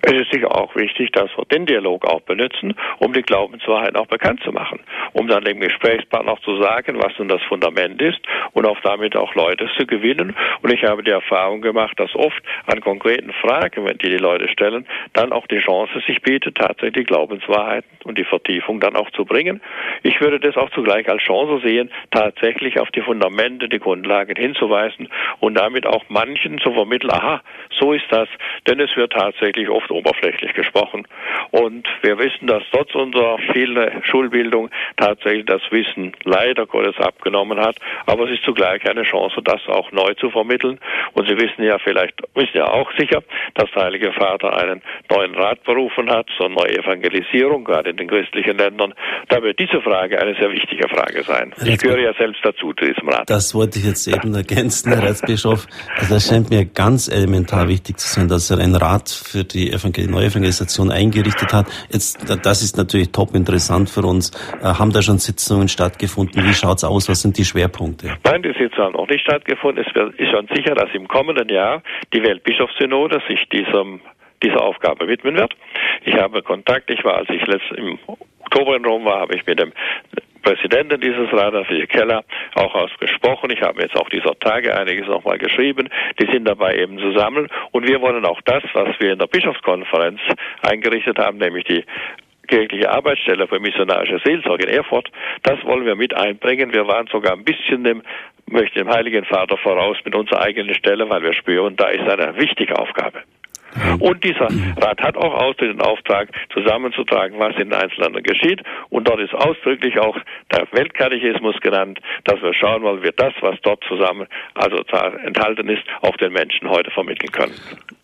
Es ist sicher auch wichtig, dass wir den Dialog auch benutzen, um die Glaubenswahrheit auch bekannt zu machen, um dann dem Gesprächspartner auch zu sagen, was nun das Fundament ist und auch damit auch Leute zu gewinnen. Und ich habe die Erfahrung gemacht, dass oft an konkreten Fragen, die die Leute stellen, dann auch die Chance sich bietet, tatsächlich die Glaubenswahrheiten und die Vertiefung dann auch zu bringen. Ich würde das auch zugleich als Chance sehen, tatsächlich auf die Fundamente, die Grundlagen hinzuweisen und damit auch manchen zu vermitteln, aha, so ist das, denn es wird tatsächlich oft oberflächlich gesprochen. Und wir wissen, dass trotz unserer vielen Schulbildung tatsächlich das Wissen leider Gottes abgenommen hat. Aber es ist zugleich eine Chance, das auch neu zu vermitteln. Und Sie wissen ja vielleicht, wissen ja auch sicher, dass der Heilige Vater einen neuen Rat berufen hat zur Neuevangelisierung, gerade in den christlichen Ländern. Da wird diese Frage eine sehr wichtige Frage sein. Ich gehöre ja selbst dazu, zu diesem Rat. Das wollte ich jetzt eben ergänzen, Herr Erzbischof. Also das scheint mir ganz elementar wichtig zu sein, dass er einen Rat für die Evangel Neuevangelisation eingerichtet hat. Jetzt, das ist natürlich top interessant für uns. Äh, haben da schon Sitzungen stattgefunden? Wie schaut's aus? Was sind die Schwerpunkte? Nein, die Sitzungen haben noch nicht stattgefunden. Es ist schon sicher, dass im kommenden Jahr die Weltbischofssynode sich diesem dieser Aufgabe widmen wird. Ich habe Kontakt, ich war, als ich letzt, im Oktober in Rom war, habe ich mit dem Präsidenten dieses Rates, Philipp Keller, auch ausgesprochen. Ich habe jetzt auch dieser Tage einiges nochmal geschrieben. Die sind dabei eben zusammen. Und wir wollen auch das, was wir in der Bischofskonferenz eingerichtet haben, nämlich die kirchliche Arbeitsstelle für missionarische Seelsorge in Erfurt, das wollen wir mit einbringen. Wir waren sogar ein bisschen dem, möchte dem Heiligen Vater voraus mit unserer eigenen Stelle, weil wir spüren, da ist eine wichtige Aufgabe. Und dieser Rat hat auch ausdrücklich den Auftrag, zusammenzutragen, was in den einzelnen Ländern geschieht. Und dort ist ausdrücklich auch der Weltkatechismus genannt, dass wir schauen, weil wir das, was dort zusammen, also enthalten ist, auch den Menschen heute vermitteln können.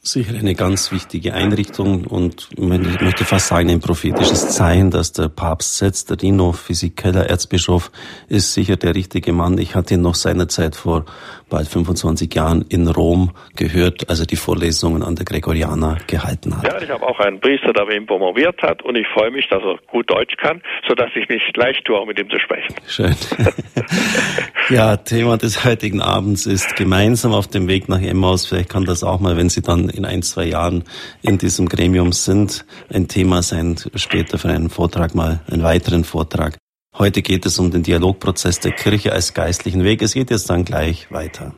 Sicher eine ganz wichtige Einrichtung und ich möchte fast sagen, ein prophetisches Zeichen, dass der Papst setzt. Der Dino Physikeller Erzbischof ist sicher der richtige Mann. Ich hatte ihn noch seinerzeit vor bald 25 Jahren in Rom gehört, als er die Vorlesungen an der Gregoriana gehalten hat. Ja, ich habe auch einen Priester, der ihm promoviert hat und ich freue mich, dass er gut Deutsch kann, sodass ich mich leicht tue, auch mit ihm zu sprechen. Schön. ja, Thema des heutigen Abends ist gemeinsam auf dem Weg nach Emmaus. Vielleicht kann das auch mal, wenn Sie dann in ein, zwei Jahren in diesem Gremium sind, ein Thema sein, später für einen Vortrag mal, einen weiteren Vortrag. Heute geht es um den Dialogprozess der Kirche als geistlichen Weg. Es geht jetzt dann gleich weiter.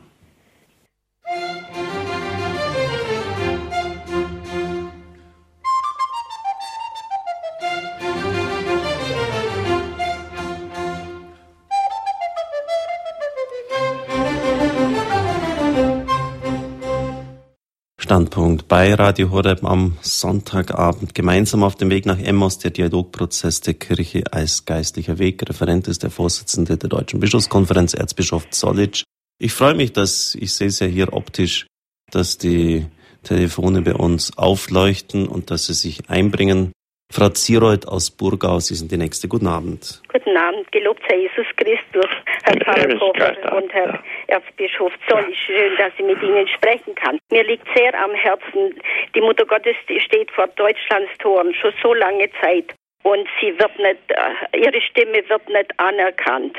Standpunkt bei Radio Horeb am Sonntagabend. Gemeinsam auf dem Weg nach Emmaus, der Dialogprozess der Kirche als geistlicher Weg. Referent ist der Vorsitzende der Deutschen Bischofskonferenz, Erzbischof Zollitsch. Ich freue mich, dass, ich sehe es ja hier optisch, dass die Telefone bei uns aufleuchten und dass sie sich einbringen. Frau Zierold aus Burgau, Sie sind die Nächste. Guten Abend. Guten Abend, gelobt sei Jesus Christus, Herr Pfarrer und Herr Erzbischof Zoll. Schön, dass ich mit Ihnen sprechen kann. Mir liegt sehr am Herzen, die Mutter Gottes steht vor Deutschlands Toren schon so lange Zeit und sie wird nicht, äh, ihre Stimme wird nicht anerkannt.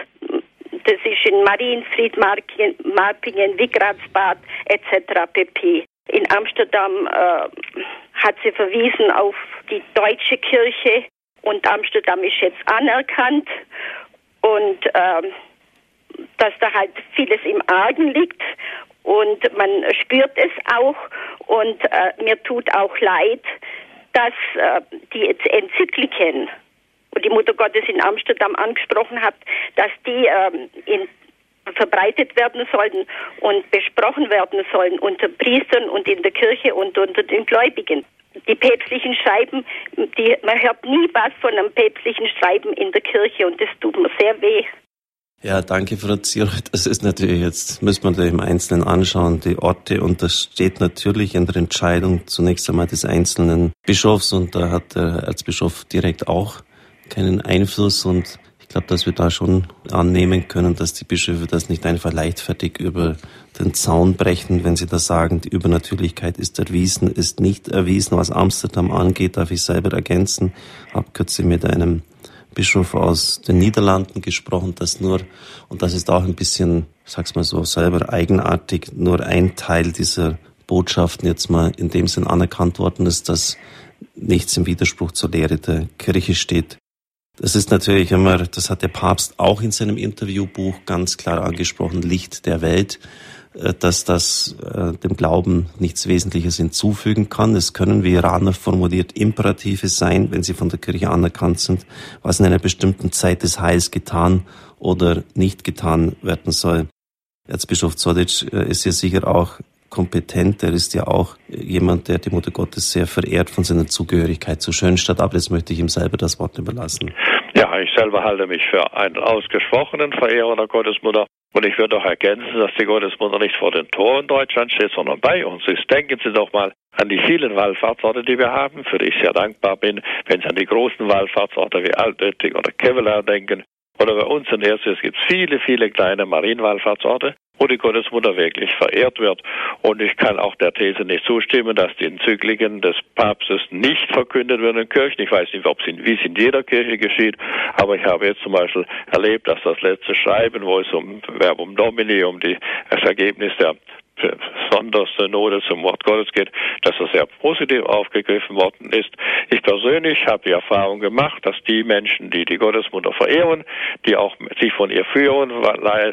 Das ist in Marienfried, Marpingen, Wigratsbad etc. pp. In Amsterdam äh, hat sie verwiesen auf die deutsche Kirche und Amsterdam ist jetzt anerkannt und ähm, dass da halt vieles im Argen liegt und man spürt es auch und äh, mir tut auch leid, dass äh, die Enzykliken und die Mutter Gottes in Amsterdam angesprochen hat, dass die ähm, in verbreitet werden sollten und besprochen werden sollen unter Priestern und in der Kirche und unter den Gläubigen. Die päpstlichen Schreiben, die, man hört nie was von einem päpstlichen Schreiben in der Kirche und das tut mir sehr weh. Ja, danke, Frau Zierold. Das ist natürlich jetzt, müssen wir da im Einzelnen anschauen, die Orte. Und das steht natürlich in der Entscheidung zunächst einmal des einzelnen Bischofs. Und da hat der Erzbischof direkt auch keinen Einfluss. Und ich glaube, dass wir da schon annehmen können, dass die Bischöfe das nicht einfach leichtfertig über den Zaun brechen, wenn sie da sagen, die Übernatürlichkeit ist erwiesen, ist nicht erwiesen. Was Amsterdam angeht, darf ich selber ergänzen. Hab kürzlich mit einem Bischof aus den Niederlanden gesprochen, dass nur, und das ist auch ein bisschen, sag's mal so, selber eigenartig, nur ein Teil dieser Botschaften jetzt mal in dem Sinn anerkannt worden ist, dass nichts im Widerspruch zur Lehre der Kirche steht. Das ist natürlich immer, das hat der Papst auch in seinem Interviewbuch ganz klar angesprochen, Licht der Welt. Äh, dass das äh, dem Glauben nichts Wesentliches hinzufügen kann. Es können, wie Iraner formuliert, Imperative sein, wenn sie von der Kirche anerkannt sind, was in einer bestimmten Zeit des Heils getan oder nicht getan werden soll. Erzbischof Zodic äh, ist ja sicher auch kompetent. Er ist ja auch jemand, der die Mutter Gottes sehr verehrt von seiner Zugehörigkeit zur Schönstadt. Aber jetzt möchte ich ihm selber das Wort überlassen. Ja, ich selber halte mich für einen ausgesprochenen Verehrer der Gottesmutter. Und ich würde auch ergänzen, dass die Gottesmutter nicht vor den Toren Deutschlands steht, sondern bei uns ist. Denken Sie doch mal an die vielen Wallfahrtsorte, die wir haben, für die ich sehr dankbar bin. Wenn Sie an die großen Wallfahrtsorte wie Altötting oder Kevlar denken, oder bei uns in Erstes gibt viele, viele kleine Marienwallfahrtsorte, wo die Gottesmutter wirklich verehrt wird. Und ich kann auch der These nicht zustimmen, dass die Enzykliken des Papstes nicht verkündet werden in Kirchen. Ich weiß nicht, ob es in, wie es in jeder Kirche geschieht, aber ich habe jetzt zum Beispiel erlebt, dass das letzte Schreiben, wo es um Verbum Domini, um die, das Ergebnis der Sondersynode zum Wort Gottes geht, dass das sehr positiv aufgegriffen worden ist. Ich persönlich habe die Erfahrung gemacht, dass die Menschen, die die Gottesmutter verehren, die auch sich von ihr führen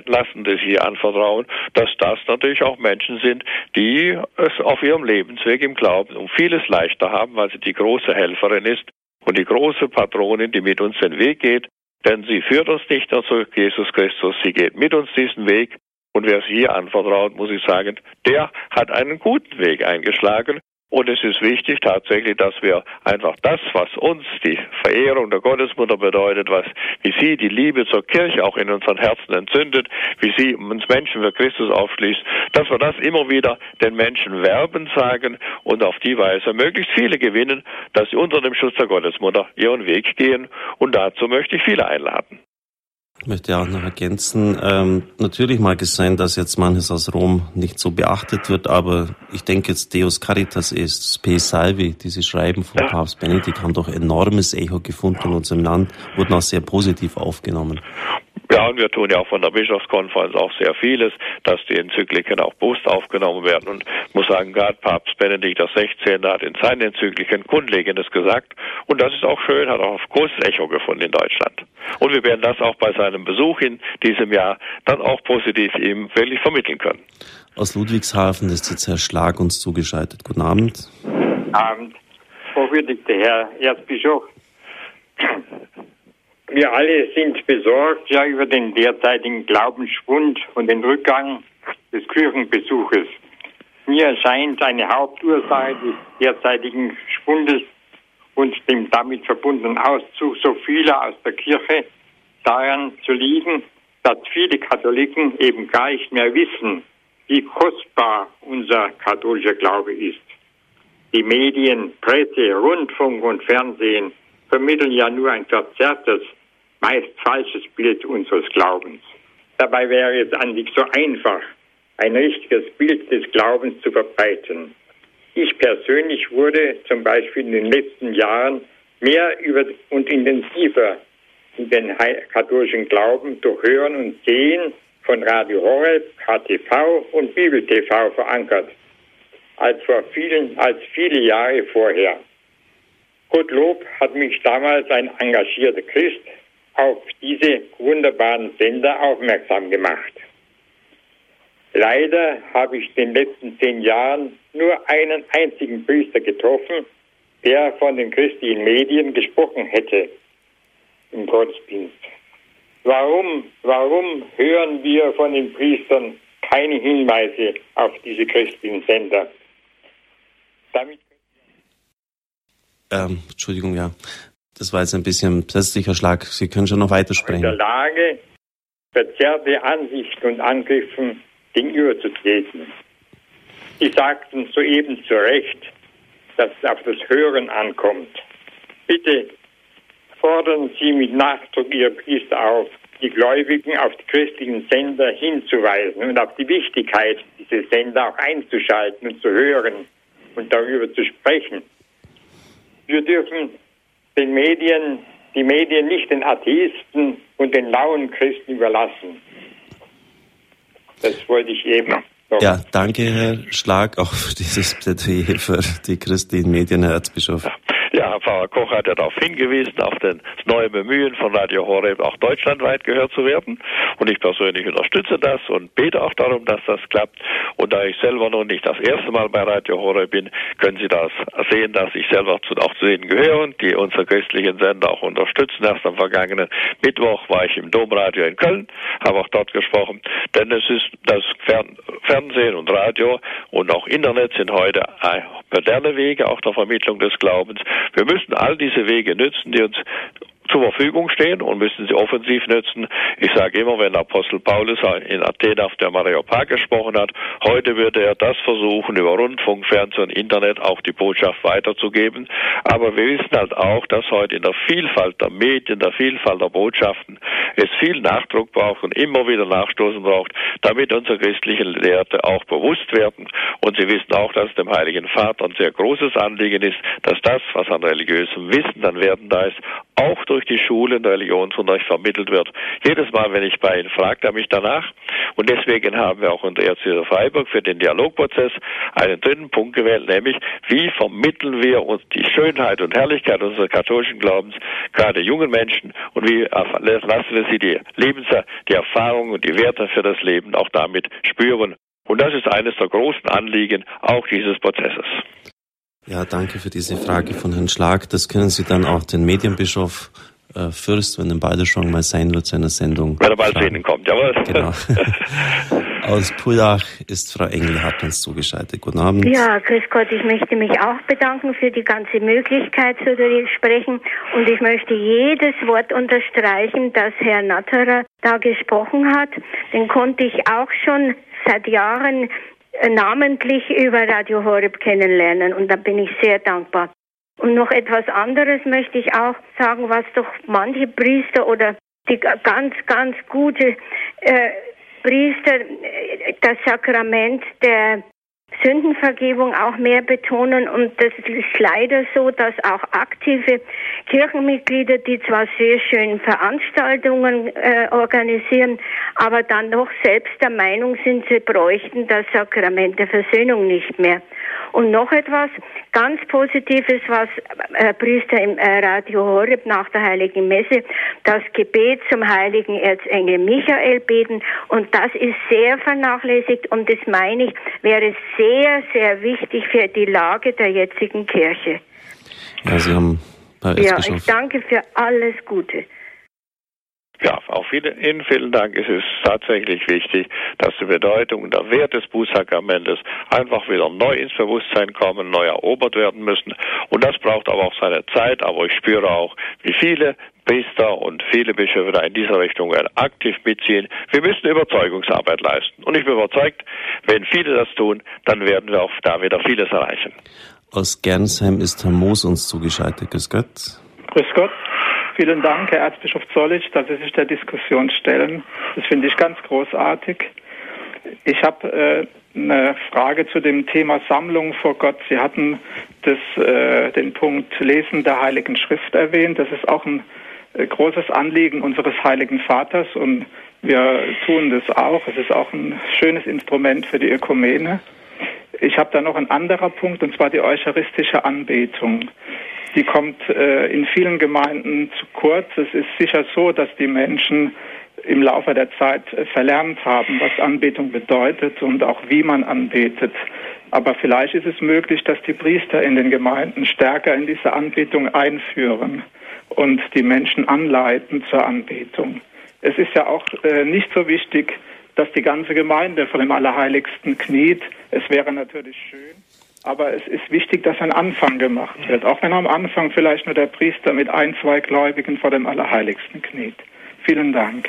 lassen, die sie anvertrauen, dass das natürlich auch Menschen sind, die es auf ihrem Lebensweg im Glauben um vieles leichter haben, weil sie die große Helferin ist und die große Patronin, die mit uns den Weg geht, denn sie führt uns nicht nur zu Jesus Christus, sie geht mit uns diesen Weg und wer es hier anvertraut, muss ich sagen, der hat einen guten Weg eingeschlagen. Und es ist wichtig tatsächlich, dass wir einfach das, was uns die Verehrung der Gottesmutter bedeutet, was, wie sie die Liebe zur Kirche auch in unseren Herzen entzündet, wie sie uns Menschen für Christus aufschließt, dass wir das immer wieder den Menschen werben sagen und auf die Weise möglichst viele gewinnen, dass sie unter dem Schutz der Gottesmutter ihren Weg gehen. Und dazu möchte ich viele einladen. Ich möchte auch noch ergänzen, ähm, natürlich mag es sein, dass jetzt manches aus Rom nicht so beachtet wird, aber ich denke jetzt Deus Caritas ist, Spe Salvi, diese Schreiben von ja. Papst Benedikt haben doch enormes Echo gefunden in unserem Land, wurden auch sehr positiv aufgenommen. Ja, und wir tun ja auch von der Bischofskonferenz auch sehr vieles, dass die Enzykliken auch bewusst aufgenommen werden. Und ich muss sagen, gerade Papst Benedikt XVI. hat in seinen Enzykliken Grundlegendes gesagt. Und das ist auch schön, hat auch großes Echo gefunden in Deutschland. Und wir werden das auch bei seinem Besuch in diesem Jahr dann auch positiv ihm wirklich vermitteln können. Aus Ludwigshafen ist jetzt Herr Schlag uns zugeschaltet. Guten Abend. Abend. Hochwürdigter Herr Erzbischof. Wir alle sind besorgt ja über den derzeitigen Glaubensschwund und den Rückgang des Kirchenbesuches. Mir erscheint eine Hauptursache des derzeitigen Schwundes und dem damit verbundenen Auszug so vieler aus der Kirche daran zu liegen, dass viele Katholiken eben gar nicht mehr wissen, wie kostbar unser katholischer Glaube ist. Die Medien, Presse, Rundfunk und Fernsehen vermitteln ja nur ein verzerrtes, meist falsches Bild unseres Glaubens. Dabei wäre es an sich so einfach, ein richtiges Bild des Glaubens zu verbreiten. Ich persönlich wurde zum Beispiel in den letzten Jahren mehr über und intensiver in den katholischen Glauben durch Hören und Sehen von Radio Horeb, KTV und Bibel TV verankert, als vor vielen, als viele Jahre vorher. Gottlob hat mich damals ein engagierter Christ auf diese wunderbaren Sender aufmerksam gemacht. Leider habe ich in den letzten zehn Jahren nur einen einzigen Priester getroffen, der von den christlichen Medien gesprochen hätte im Gottesdienst. Warum, warum hören wir von den Priestern keine Hinweise auf diese christlichen Sender? Damit ähm, Entschuldigung, ja. Das war jetzt ein bisschen plötzlicher Schlag. Sie können schon noch weitersprechen. In der Lage, verzerrte Ansichten und Angriffen gegenüberzutreten. Sie sagten soeben zu Recht, dass es auf das Hören ankommt. Bitte fordern Sie mit Nachdruck Ihre Priester auf, die Gläubigen auf die christlichen Sender hinzuweisen und auf die Wichtigkeit, diese Sender auch einzuschalten und zu hören und darüber zu sprechen. Wir dürfen den Medien, die Medien nicht den Atheisten und den lauen Christen überlassen. Das wollte ich eben. Noch. Ja, danke, Herr Schlag, auch für dieses Plädoyer für die christlichen Medien, Herr Erzbischof. Ja. Ja, Pfarrer Koch hat ja darauf hingewiesen, auf das neue Bemühen von Radio Horeb auch deutschlandweit gehört zu werden. Und ich persönlich unterstütze das und bete auch darum, dass das klappt. Und da ich selber noch nicht das erste Mal bei Radio Horeb bin, können Sie das sehen, dass ich selber auch zu denen gehöre, die unsere christlichen Sender auch unterstützen. Erst am vergangenen Mittwoch war ich im Domradio in Köln, habe auch dort gesprochen. Denn es ist das Fernsehen und Radio und auch Internet sind heute moderne Wege auch der Vermittlung des Glaubens. Wir müssen all diese Wege nützen, die uns zur Verfügung stehen und müssen sie offensiv nutzen. Ich sage immer, wenn Apostel Paulus in Athen auf der Mariopag gesprochen hat, heute würde er das versuchen, über Rundfunk, Fernsehen und Internet auch die Botschaft weiterzugeben. Aber wir wissen halt auch, dass heute in der Vielfalt der Medien, der Vielfalt der Botschaften es viel Nachdruck braucht und immer wieder Nachstoßen braucht, damit unsere christlichen Lehrte auch bewusst werden. Und sie wissen auch, dass es dem Heiligen Vater ein sehr großes Anliegen ist, dass das, was an religiösem Wissen dann werden da ist, auch durch die Schulen Religionsunterricht vermittelt wird. Jedes Mal, wenn ich bei Ihnen fragt er mich danach. Und deswegen haben wir auch in der Erzieher Freiburg für den Dialogprozess einen dritten Punkt gewählt, nämlich wie vermitteln wir uns die Schönheit und Herrlichkeit unseres katholischen Glaubens gerade jungen Menschen und wie lassen wir sie die Lebens die Erfahrungen und die Werte für das Leben auch damit spüren. Und das ist eines der großen Anliegen auch dieses Prozesses. Ja, danke für diese Frage von Herrn Schlag. Das können Sie dann auch den Medienbischof äh, Fürst, wenn er beide schon mal sein wird, seiner Sendung. Wenn er bald zu Ihnen kommt, jawohl. Genau. Aus Pullach ist Frau Engelhardt uns zugeschaltet. Guten Abend. Ja, grüß Gott. Ich möchte mich auch bedanken für die ganze Möglichkeit zu sprechen. Und ich möchte jedes Wort unterstreichen, das Herr Natterer da gesprochen hat. Den konnte ich auch schon seit Jahren namentlich über Radio Horeb kennenlernen. Und da bin ich sehr dankbar. Und noch etwas anderes möchte ich auch sagen, was doch manche Priester oder die ganz, ganz gute äh, Priester äh, das Sakrament der Sündenvergebung auch mehr betonen. Und das ist leider so, dass auch aktive Kirchenmitglieder, die zwar sehr schön Veranstaltungen äh, organisieren, aber dann noch selbst der Meinung sind, sie bräuchten das Sakrament der Versöhnung nicht mehr. Und noch etwas ganz Positives, was äh, Priester im äh, Radio Horeb nach der Heiligen Messe das Gebet zum heiligen Erzengel Michael beten. Und das ist sehr vernachlässigt und das meine ich, wäre sehr, sehr wichtig für die Lage der jetzigen Kirche. Ja, Sie haben ja, ich danke für alles Gute. Ja, auch Ihnen vielen Dank. Es ist tatsächlich wichtig, dass die Bedeutung und der Wert des Bußsakramentes einfach wieder neu ins Bewusstsein kommen, neu erobert werden müssen. Und das braucht aber auch seine Zeit. Aber ich spüre auch, wie viele Priester und viele Bischöfe da in dieser Richtung aktiv mitziehen. Wir müssen Überzeugungsarbeit leisten. Und ich bin überzeugt, wenn viele das tun, dann werden wir auch da wieder vieles erreichen. Aus Gernsheim ist Herr Moos uns zugeschaltet. Grüß Gott. Grüß Gott. Vielen Dank, Herr Erzbischof Zollitsch, dass Sie sich der Diskussion stellen. Das finde ich ganz großartig. Ich habe äh, eine Frage zu dem Thema Sammlung vor Gott. Sie hatten das, äh, den Punkt Lesen der Heiligen Schrift erwähnt. Das ist auch ein großes Anliegen unseres Heiligen Vaters und wir tun das auch. Es ist auch ein schönes Instrument für die Ökumene. Ich habe da noch einen anderen Punkt, und zwar die eucharistische Anbetung. Die kommt äh, in vielen Gemeinden zu kurz. Es ist sicher so, dass die Menschen im Laufe der Zeit äh, verlernt haben, was Anbetung bedeutet und auch wie man anbetet. Aber vielleicht ist es möglich, dass die Priester in den Gemeinden stärker in diese Anbetung einführen und die Menschen anleiten zur Anbetung. Es ist ja auch äh, nicht so wichtig, dass die ganze Gemeinde vor dem Allerheiligsten kniet. Es wäre natürlich schön, aber es ist wichtig, dass ein Anfang gemacht wird, auch wenn am Anfang vielleicht nur der Priester mit ein, zwei Gläubigen vor dem Allerheiligsten kniet. Vielen Dank.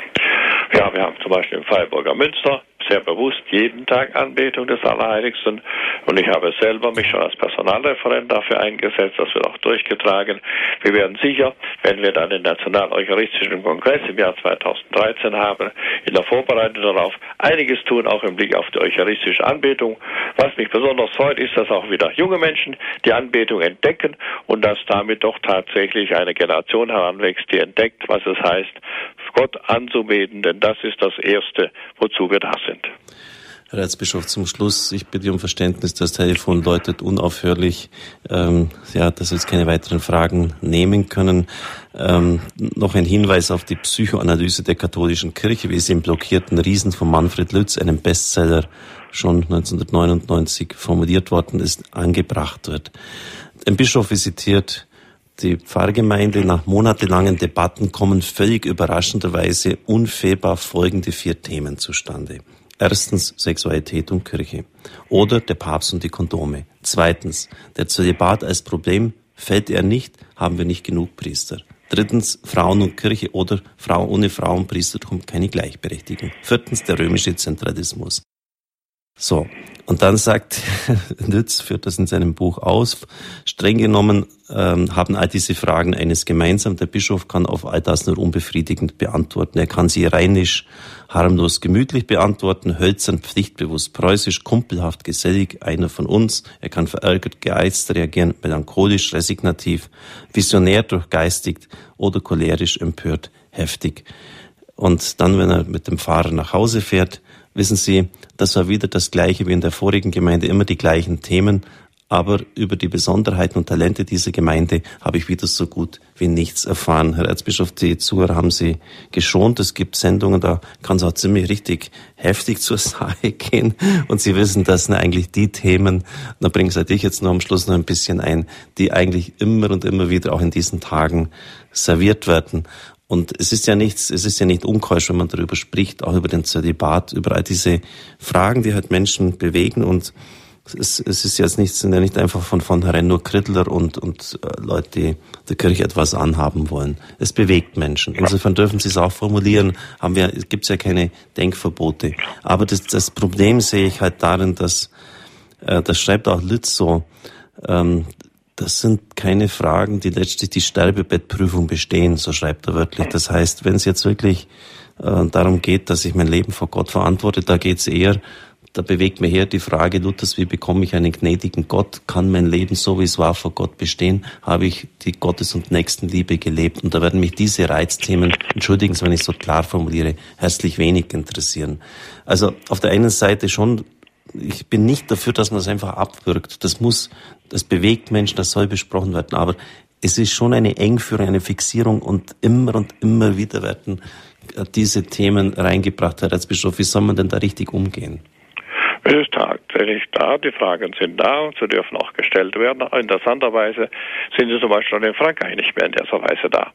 Ja, wir haben zum Beispiel im Freiburger Münster sehr bewusst jeden Tag Anbetung des Allerheiligsten. Und ich habe selber mich schon als Personalreferent dafür eingesetzt. Das wird auch durchgetragen. Wir werden sicher, wenn wir dann den National-Eucharistischen Kongress im Jahr 2013 haben, in der Vorbereitung darauf einiges tun, auch im Blick auf die eucharistische Anbetung. Was mich besonders freut, ist, dass auch wieder junge Menschen die Anbetung entdecken und dass damit doch tatsächlich eine Generation heranwächst, die entdeckt, was es heißt, Gott anzubeten, denn das ist das Erste, wozu wir da sind. Herr Erzbischof, zum Schluss, ich bitte um Verständnis, das Telefon läutet unaufhörlich, ähm, ja, dass wir jetzt keine weiteren Fragen nehmen können. Ähm, noch ein Hinweis auf die Psychoanalyse der katholischen Kirche, wie sie im blockierten Riesen von Manfred Lütz, einem Bestseller, schon 1999 formuliert worden ist, angebracht wird. Ein Bischof visitiert die Pfarrgemeinde nach monatelangen Debatten kommen völlig überraschenderweise unfehlbar folgende vier Themen zustande. Erstens Sexualität und Kirche. Oder der Papst und die Kondome. Zweitens, der Zölibat als Problem fällt er nicht, haben wir nicht genug Priester. Drittens, Frauen und Kirche oder Frau ohne Frauenpriestertum keine Gleichberechtigung. Viertens, der römische Zentralismus. So, und dann sagt Nütz, führt das in seinem Buch aus, streng genommen ähm, haben all diese Fragen eines gemeinsam. Der Bischof kann auf all das nur unbefriedigend beantworten. Er kann sie rheinisch, harmlos, gemütlich beantworten, hölzern, pflichtbewusst, preußisch, kumpelhaft, gesellig, einer von uns. Er kann verärgert, geeizt reagieren, melancholisch, resignativ, visionär, durchgeistigt oder cholerisch, empört, heftig. Und dann, wenn er mit dem Fahrer nach Hause fährt, Wissen Sie, das war wieder das Gleiche wie in der vorigen Gemeinde, immer die gleichen Themen, aber über die Besonderheiten und Talente dieser Gemeinde habe ich wieder so gut wie nichts erfahren. Herr Erzbischof, die Zuhörer haben Sie geschont. Es gibt Sendungen, da kann es auch ziemlich richtig heftig zur Sache gehen. Und Sie wissen, das sind eigentlich die Themen, da bringe ich jetzt nur am Schluss noch ein bisschen ein, die eigentlich immer und immer wieder auch in diesen Tagen serviert werden. Und es ist ja nichts, es ist ja nicht unkeusch, wenn man darüber spricht, auch über den Zölibat, über all diese Fragen, die halt Menschen bewegen und es, es ist jetzt nicht, sind ja nicht einfach von vornherein nur Krittler und, und äh, Leute, die der Kirche etwas anhaben wollen. Es bewegt Menschen. Insofern dürfen Sie es auch formulieren. Haben wir, gibt es ja keine Denkverbote. Aber das, das Problem sehe ich halt darin, dass, äh, das schreibt auch Litz so, ähm, das sind keine Fragen, die letztlich die Sterbebettprüfung bestehen, so schreibt er wörtlich. Das heißt, wenn es jetzt wirklich äh, darum geht, dass ich mein Leben vor Gott verantworte, da geht es eher, da bewegt mir her die Frage Luthers, wie bekomme ich einen gnädigen Gott? Kann mein Leben so, wie es war, vor Gott bestehen? Habe ich die Gottes- und Nächstenliebe gelebt? Und da werden mich diese Reizthemen, entschuldigen Sie, wenn ich so klar formuliere, herzlich wenig interessieren. Also auf der einen Seite schon ich bin nicht dafür, dass man es einfach abwirkt. Das muss, das bewegt Menschen, das soll besprochen werden. Aber es ist schon eine Engführung, eine Fixierung und immer und immer wieder werden diese Themen reingebracht, Herr Erzbischof. Wie soll man denn da richtig umgehen? Es ist tatsächlich da, die Fragen sind da und sie dürfen auch gestellt werden. Interessanterweise sind sie zum Beispiel in Frankreich nicht mehr in dieser Weise da.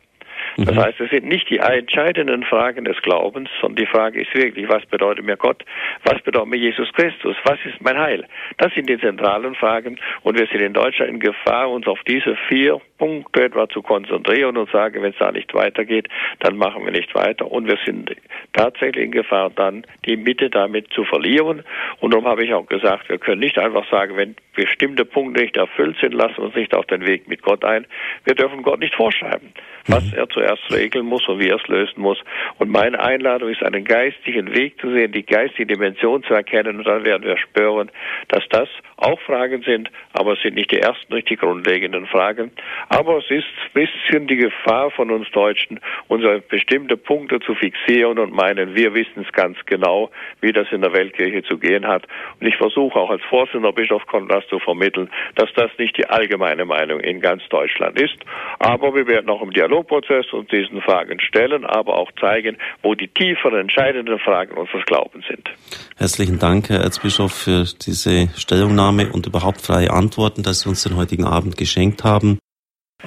Das mhm. heißt, es sind nicht die entscheidenden Fragen des Glaubens, sondern die Frage ist wirklich, was bedeutet mir Gott? Was bedeutet mir Jesus Christus? Was ist mein Heil? Das sind die zentralen Fragen und wir sind in Deutschland in Gefahr, uns auf diese vier Punkte etwa zu konzentrieren und sagen, wenn es da nicht weitergeht, dann machen wir nicht weiter. Und wir sind tatsächlich in Gefahr, dann die Mitte damit zu verlieren. Und darum habe ich auch gesagt, wir können nicht einfach sagen, wenn bestimmte Punkte nicht erfüllt sind, lassen wir uns nicht auf den Weg mit Gott ein. Wir dürfen Gott nicht vorschreiben, was mhm. er zuerst regeln muss und wie er es lösen muss. Und meine Einladung ist, einen geistlichen Weg zu sehen, die geistige Dimension zu erkennen und dann werden wir spüren, dass das auch Fragen sind, aber es sind nicht die ersten, nicht die grundlegenden Fragen. Aber es ist ein bisschen die Gefahr von uns Deutschen, unsere bestimmte Punkte zu fixieren und meinen, wir wissen es ganz genau, wie das in der Weltkirche zu gehen hat. Und ich versuche auch als Vorsitzender Bischof Konrad zu vermitteln, dass das nicht die allgemeine Meinung in ganz Deutschland ist. Aber wir werden auch im Dialogprozess uns diesen Fragen stellen, aber auch zeigen, wo die tieferen, entscheidenden Fragen unseres Glaubens sind. Herzlichen Dank, Herr Erzbischof, für diese Stellungnahme und überhaupt freie Antworten, dass Sie uns den heutigen Abend geschenkt haben.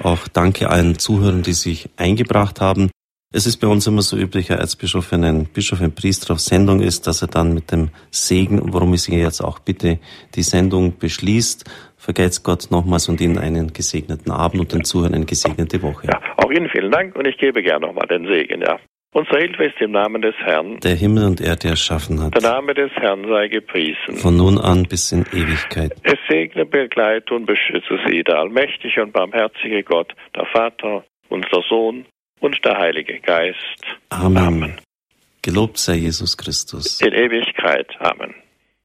Auch danke allen Zuhörern, die sich eingebracht haben. Es ist bei uns immer so üblich, Herr Erzbischof, wenn ein Bischof, ein Priester auf Sendung ist, dass er dann mit dem Segen, worum ich Sie jetzt auch bitte, die Sendung beschließt. Vergelt's Gott nochmals und Ihnen einen gesegneten Abend und den Zuhörern eine gesegnete Woche. Ja, auch Ihnen vielen Dank und ich gebe gerne nochmal den Segen, ja. Unsere Hilfe ist im Namen des Herrn, der Himmel und Erde erschaffen hat. Der Name des Herrn sei gepriesen. Von nun an bis in Ewigkeit. Es segne, begleite und beschütze sie, der allmächtige und barmherzige Gott, der Vater, unser Sohn und der Heilige Geist. Amen. Amen. Gelobt sei Jesus Christus. In Ewigkeit. Amen.